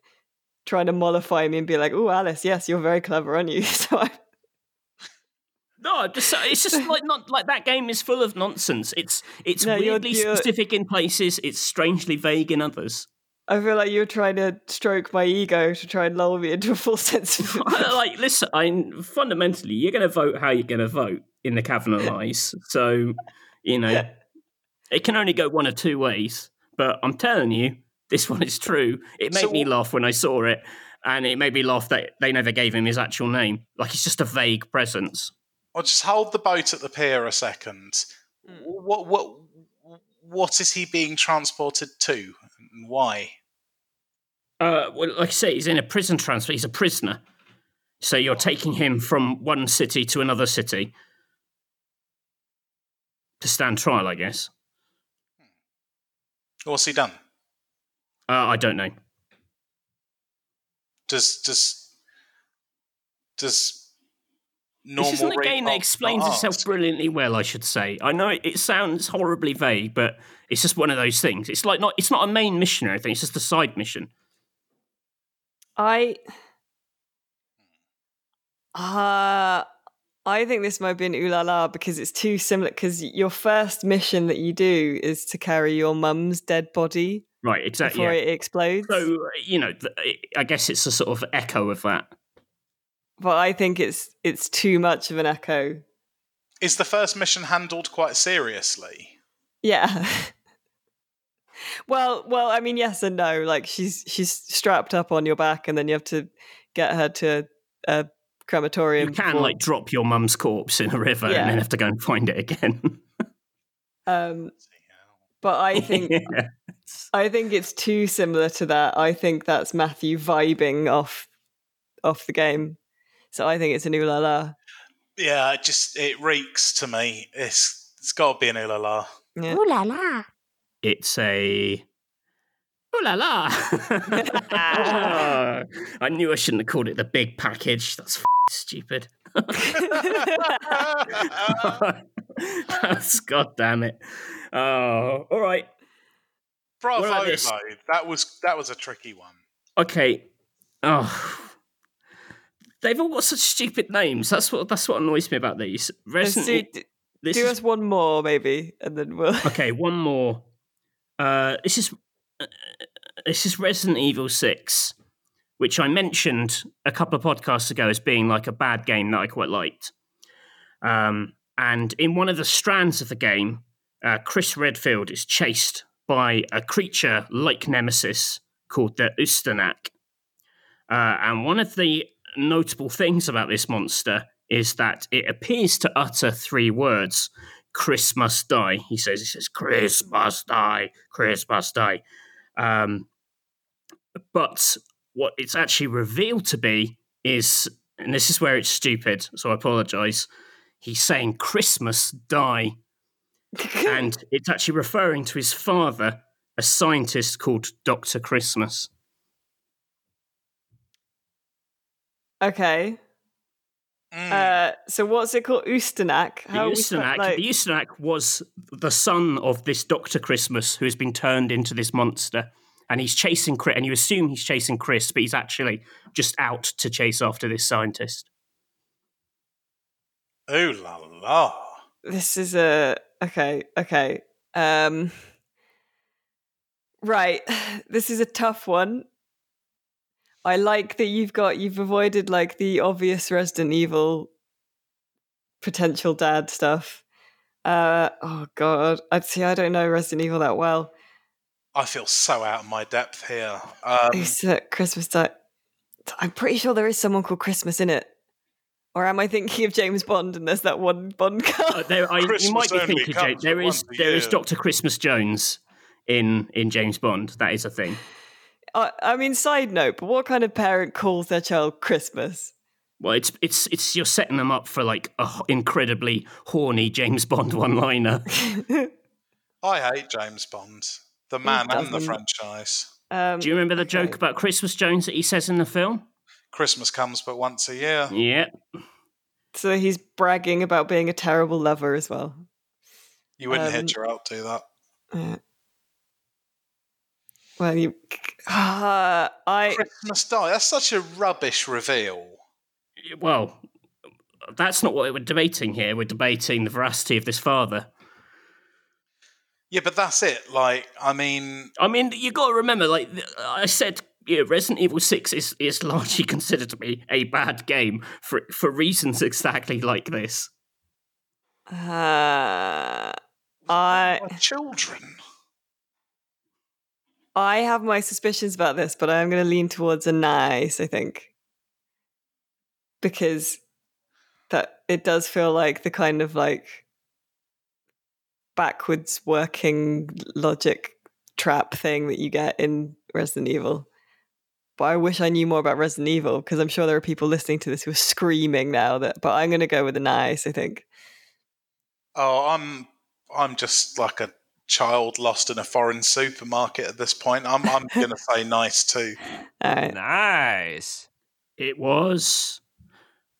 trying to mollify me and be like, "Oh, Alice, yes, you're very clever, aren't you?" So I. No, just it's just like not like that game is full of nonsense. It's it's no, weirdly you're, you're... specific in places. It's strangely vague in others. I feel like you're trying to stroke my ego to try and lull me into a full sense of like. Listen, I fundamentally, you're going to vote how you're going to vote in the Cavern of lies. So you know, it can only go one of two ways. But I'm telling you, this one is true. It made so, me laugh when I saw it, and it made me laugh that they never gave him his actual name. Like it's just a vague presence. I'll just hold the boat at the pier a second. What what what is he being transported to? And Why? Uh, well, like I say, he's in a prison transfer. He's a prisoner. So you're taking him from one city to another city to stand trial, I guess. What's he done? Uh, I don't know. Does does does normal. This isn't a game that explains itself brilliantly well. I should say. I know it, it, sounds horribly vague, but it's just one of those things. It's like not. It's not a main mission or anything. It's just a side mission. I. Uh I think this might be an ooh la la because it's too similar. Because your first mission that you do is to carry your mum's dead body, right? Exactly. Before yeah. it explodes. So you know, I guess it's a sort of echo of that but I think it's it's too much of an echo. Is the first mission handled quite seriously? Yeah. well, well, I mean, yes and no. Like she's she's strapped up on your back, and then you have to get her to a crematorium. You can before- like drop your mum's corpse in a river Yeah. and then have to go and find it again. Um, but I think Yeah. I think it's too similar to that. I think that's Matthew vibing off off the game. So I think it's an ooh la la. Yeah, it just it reeks to me. It's it's got to be an ooh la la. Yeah. Ooh la la. It's a. Ooh la la! I knew I shouldn't have called it the big package. That's f- stupid. That's god damn it. Oh, all right. Bravo, What about this? That was that was a tricky one. Okay. Oh. They've all got such stupid names. That's what that's what annoys me about these. Resident do, d- this do is- us one more, maybe, and then we'll. Okay, one more. Uh, this is uh, this is Resident Evil Six, which I mentioned a couple of podcasts ago as being like a bad game that I quite liked. Um, and in one of the strands of the game, uh, Chris Redfield is chased by a creature like Nemesis called the Ustanak. Uh, and one of the notable things about this monster is that it appears to utter three words Chris must die. He says, he says, Chris must die, Chris must die. Um, but what it's actually revealed to be is, and this is where it's stupid, so I apologize. He's saying Christmas die, and it's actually referring to his father, a scientist called Dr. Christmas. okay. Mm. Uh, so what's it called? Ustanak. The How are we Ustanak, like- the Ustanak was the son of this Doctor Christmas who has been turned into this monster, and he's chasing Chris. And you assume he's chasing Chris, but he's actually just out to chase after this scientist. ooh la la. this is a okay okay um right this is a tough one. I like that you've got you've avoided like the obvious resident evil potential dad stuff. Uh oh god i'd see i don't know resident evil that well. I feel so out of my depth here. Um, Who's at christmas time i'm pretty sure there is someone called christmas in it or am i thinking of james bond and there's that one bond Uh, card there, I, you might be thinking, Jake, comes there but is once a there is. Doctor Christmas Jones in in James Bond. That is a thing. I, I mean, side note, but what kind of parent calls their child Christmas? Well, it's it's it's you're setting them up for like a h- incredibly horny James Bond one liner. I hate James Bond, the man and the franchise. Um, Do you remember the joke about Christmas Jones that he says in the film? Christmas comes but once a year. Yeah, So he's bragging about being a terrible lover as well. You wouldn't Um, hit your out do that. Uh, well, you, uh, I Christmas die. That's such a rubbish reveal. well, that's not what we're debating here. We're debating the veracity of this father. Yeah, but that's it. Like, I mean, I mean, you got to remember, like I said, you know, Resident Evil Six is is largely considered to be a bad game for for reasons exactly like this. uh, I my children. I have my suspicions about this, but I'm going to lean towards a nice. I think because that it does feel like the kind of like backwards working logic trap thing that you get in Resident Evil. But I wish I knew more about Resident Evil because I'm sure there are people listening to this who are screaming now that. But I'm going to go with a nice. I think. Oh, I'm I'm just like a child lost in a foreign supermarket at this point. I'm I'm gonna say nice too. All right. Nice. It was.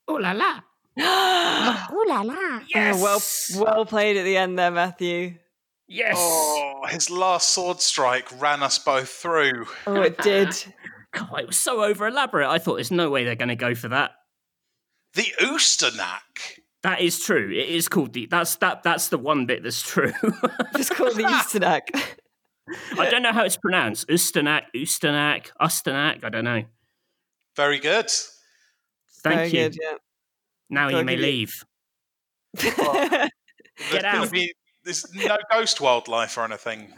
Oh la la! Ooh la la. Yes. Oh, well, well played at the end there, Matthew. yes. Oh, his last sword strike ran us both through. Oh, it did. God, it was so over elaborate. I thought there's no way they're going to go for that. The Oosternack. That is true. It is called the. That's that. That's the one bit that's true. Just called the Easternack. I don't know how it's pronounced. Usternak, Usternak, Usternak. I don't know. Very good. Thank Very you. good, yeah. Now Gotta you may give you- leave. There's Get gonna out. Be, there's no ghost wildlife or anything.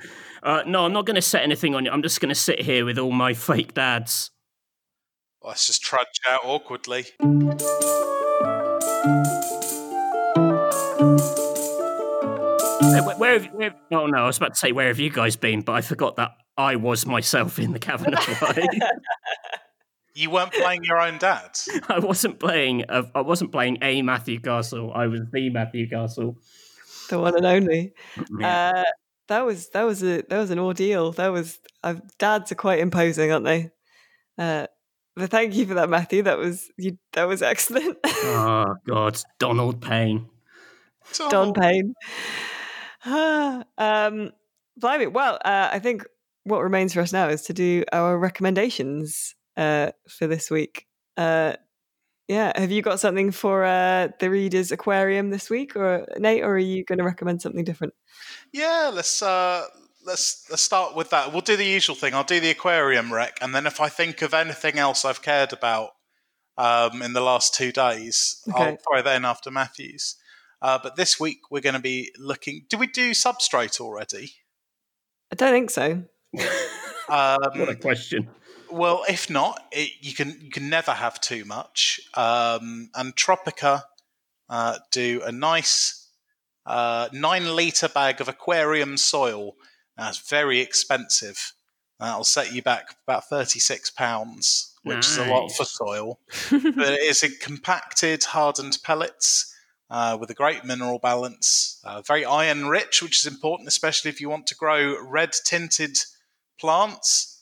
Uh, no, I'm not going to set anything on you. I'm just going to sit here with all my fake dads. Let's just trudge out awkwardly. Where, where have, where, oh no, I was about to say where have you guys been, but I forgot that I was myself in the Cavern of Light. You weren't playing your own dad. I wasn't playing. A, I wasn't playing a Matthew Castle. I was the Matthew Castle. the one and only. Yeah. Uh, that was that was a that was an ordeal. That was uh, dads are quite imposing, aren't they? Uh, but thank you for that, Matthew. That was you. That was excellent. oh God, Donald Payne. Don Payne. um, blimey. Well, uh, I think what remains for us now is to do our recommendations uh, for this week. Uh, yeah, have you got something for uh, the Readers Aquarium this week, or Nate, or are you going to recommend something different? Yeah, let's uh, let's let's start with that. We'll do the usual thing. I'll do the aquarium rec, and then if I think of anything else I've cared about um, in the last two days, I'll Okay. throw that in after Matthews. Uh, but this week we're going to be looking. Do we do substrate already? I don't think so. What a Um, question. Well, if not, it, you can you can never have too much. Um, and Tropica uh, do a nice uh, nine liter bag of aquarium soil. That's very expensive. That'll set you back about thirty six pounds, which is a lot for soil. but it is in compacted, hardened pellets. Uh, with a great mineral balance, uh, very iron rich, which is important, especially if you want to grow red tinted plants.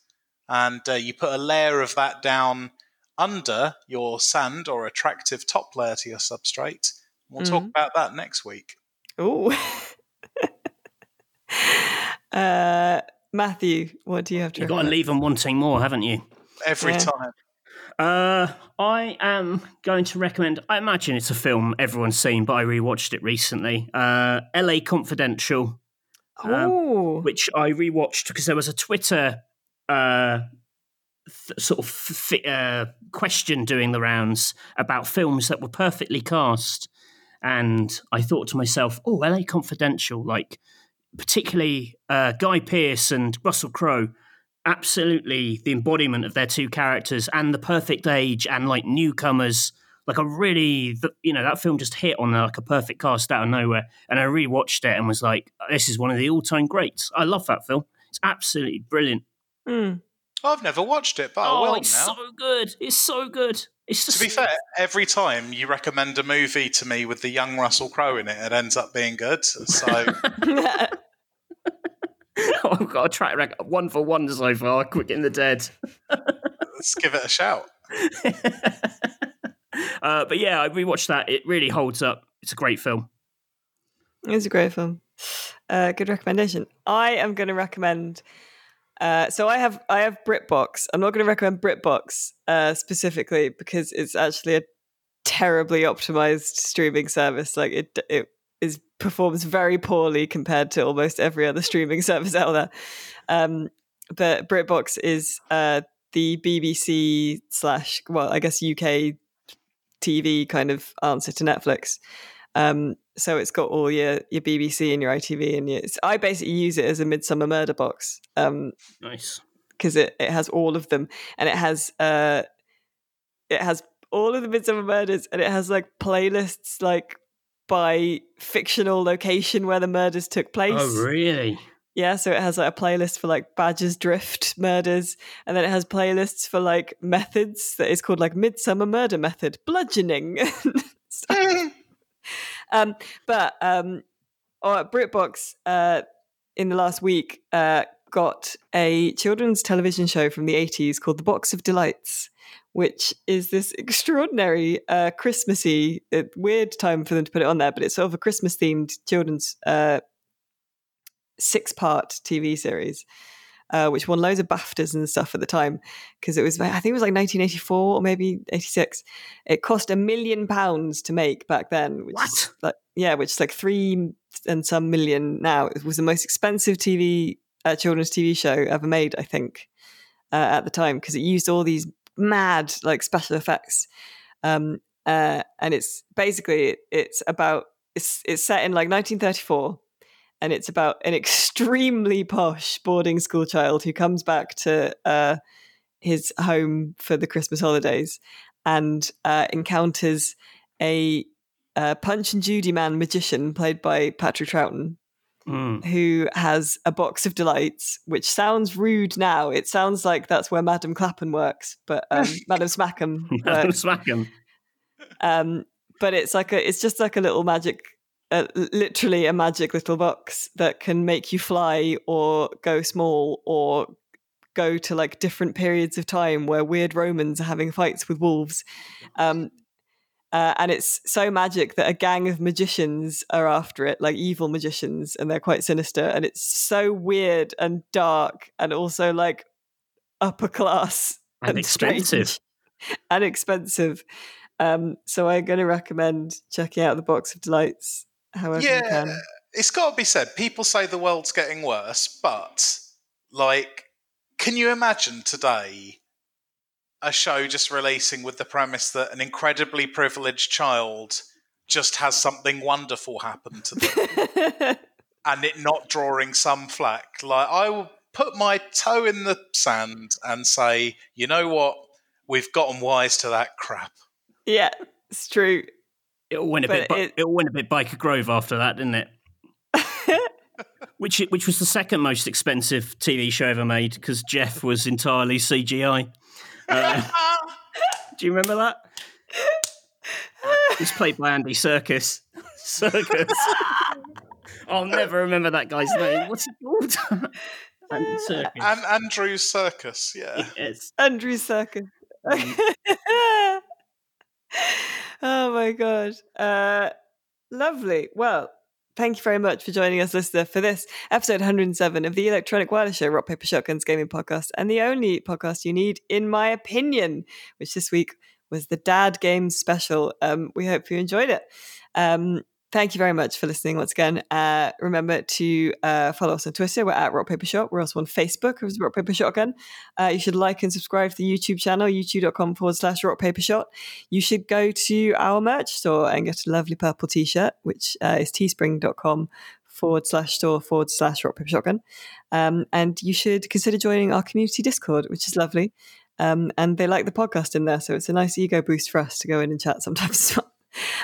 And uh, you put a layer of that down under your sand or attractive top layer to your substrate. We'll talk Mhm. about that next week. Ooh. uh, Matthew, what do you have to You've got to recommend? leave them wanting more, haven't you? Every Yeah. time. Uh, I am going to recommend. I imagine it's a film everyone's seen, but I rewatched it recently. Uh, L.A. Confidential, Oh, which I rewatched because there was a Twitter uh, th- sort of f- uh, question doing the rounds about films that were perfectly cast, and I thought to myself, "Oh, L.A. Confidential, like particularly uh, Guy Pearce and Russell Crowe." absolutely the embodiment of their two characters and the perfect age and like newcomers like a really you know that film just hit on like a perfect cast out of nowhere and i rewatched it and was like this is one of the all-time greats i love that film it's absolutely brilliant Hmm. I've never watched it, but I oh will it's now. so good it's so good it's just to be fair, every time you recommend a movie to me with the young Russell Crowe in it, it ends up being good. So i've got a track record one for one so far quick and the dead let's give it a shout. uh, but yeah i rewatched that it really holds up it's a great film it's a great film. Uh, good recommendation. I am going to recommend. Uh, so I have I have BritBox. I'm not going to recommend BritBox uh, specifically because it's actually a terribly optimized streaming service. Like it it is performs very poorly compared to almost every other streaming service out there. Um, but BritBox is uh, the BBC slash well, I guess UK TV kind of answer to Netflix. Um, so it's got all your your BBC and your ITV and your. I basically use it as a Midsomer Murder box. Um, nice because it, it has all of them and it has uh it has all of the midsomer murders and it has like playlists like by fictional location where the murders took place oh really yeah so it has like a playlist for like badgers drift murders and then it has playlists for like methods that is called like midsomer murder method bludgeoning um but um britbox uh in the last week uh got a children's television show from the 80s called The Box of Delights, which is this extraordinary uh, Christmassy, uh, weird time for them to put it on there, but it's sort of a Christmas themed children's uh, six part TV series. Uh, which won loads of BAFTAs and stuff at the time because it was, I think it was like 1984 or maybe 86. It cost a million pounds to make back then. Which What? like, yeah, which is like three and some million now. It was the most expensive TV uh, children's TV show ever made, I think, uh, at the time because it used all these mad like special effects. Um, uh, and it's basically it's about it's it's set in like 1934, and it's about an extremely posh boarding school child who comes back to uh, his home for the Christmas holidays and uh, encounters a uh, Punch and Judy man magician played by Patrick Troughton, Mm. who has a box of delights, which sounds rude now. It sounds like that's where Madam Clapham works, but um, Madam Smackham works. Smack 'em. Um, but it's like a, it's just like a little magic, uh, literally a magic little box that can make you fly or go small or go to like different periods of time where weird Romans are having fights with wolves. Um, uh, and it's so magic that a gang of magicians are after it, like evil magicians, and they're quite sinister. And it's so weird and dark, and also like upper class And expensive. strange and expensive. Um, so I'm going to recommend checking out the Box of Delights. However Yeah, can. it's got to be said. People say the world's getting worse, but like, can you imagine today a show just releasing with the premise that an incredibly privileged child just has something wonderful happen to them and it not drawing some flack? Like, I will put my toe in the sand and say, you know what? We've gotten wise to that crap. yeah, it's true. It'll win a But bit. Bi- it- it'll win a bit. Byker Grove after that, didn't it? Which which was the second most expensive TV show ever made because Jeff was entirely CGI. Uh, do you remember that? It was played by Andy Serkis. Serkis. I'll never remember that guy's name. What's it called? Andy Serkis. And Andrew's Serkis, yeah. yes. Andrew Serkis. Oh my god. Uh, lovely. Well, thank you very much for joining us, listener, for this episode 107 of the Electronic Wireless Show, Rock Paper Shotguns Gaming Podcast, and the only podcast you need, in my opinion, which this week was the Dad Games Special. Um, we hope you enjoyed it. Um, Thank you very much for listening once again. Uh, remember to uh, follow us on Twitter. We're at Rock Paper Shot. We're also on Facebook as Rock Paper Shotgun. Uh, you should like and subscribe to the YouTube channel, youtube.com forward slash Rock Paper Shot. You should go to our merch store and get a lovely purple t shirt, which uh, is teespring.com forward slash store forward slash Rock Paper Shotgun. Um, and you should consider joining our community Discord, which is lovely. Um, and they like the podcast in there. So it's a nice ego boost for us to go in and chat sometimes.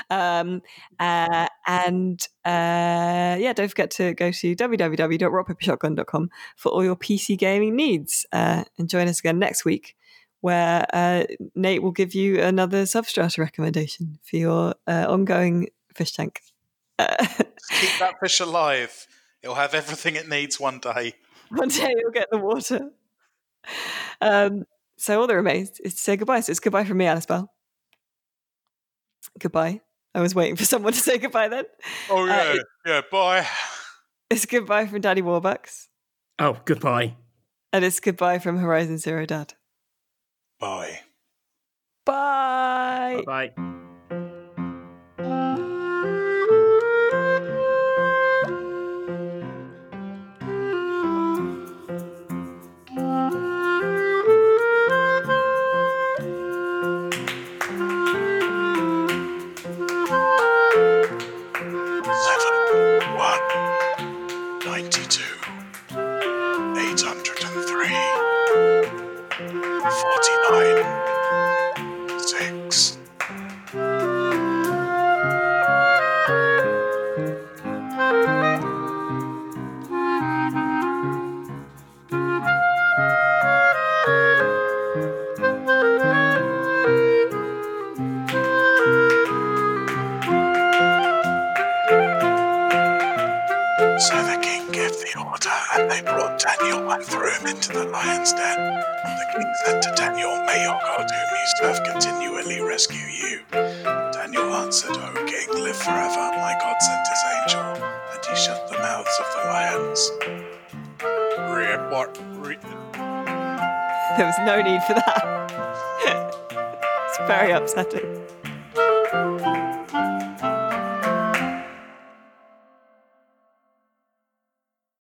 Um, uh, and uh, yeah, don't forget to go to www.rockpapershotgun.com for all your PC gaming needs. Uh, and join us again next week, where uh, Nate will give you another Substrata recommendation for your uh, ongoing fish tank. Uh, Keep that fish alive. It'll have everything it needs one day. one day you'll get the water. Um, so all that remains is to say goodbye. So it's goodbye from me, Alice Bell. Goodbye. I was waiting for someone to say goodbye then. Oh, Uh, yeah. it- yeah, bye. It's goodbye from Daddy Warbucks. Oh, goodbye. And it's goodbye from Horizon Zero Dad. Bye. Bye. Bye. Daniel and threw him into the lion's den. The king said to Daniel, May your God, whom you serve, continually rescue you. Daniel answered, O king, live forever. My God sent his angel, and he shut the mouths of the lions. There was no need for that. it's very upsetting.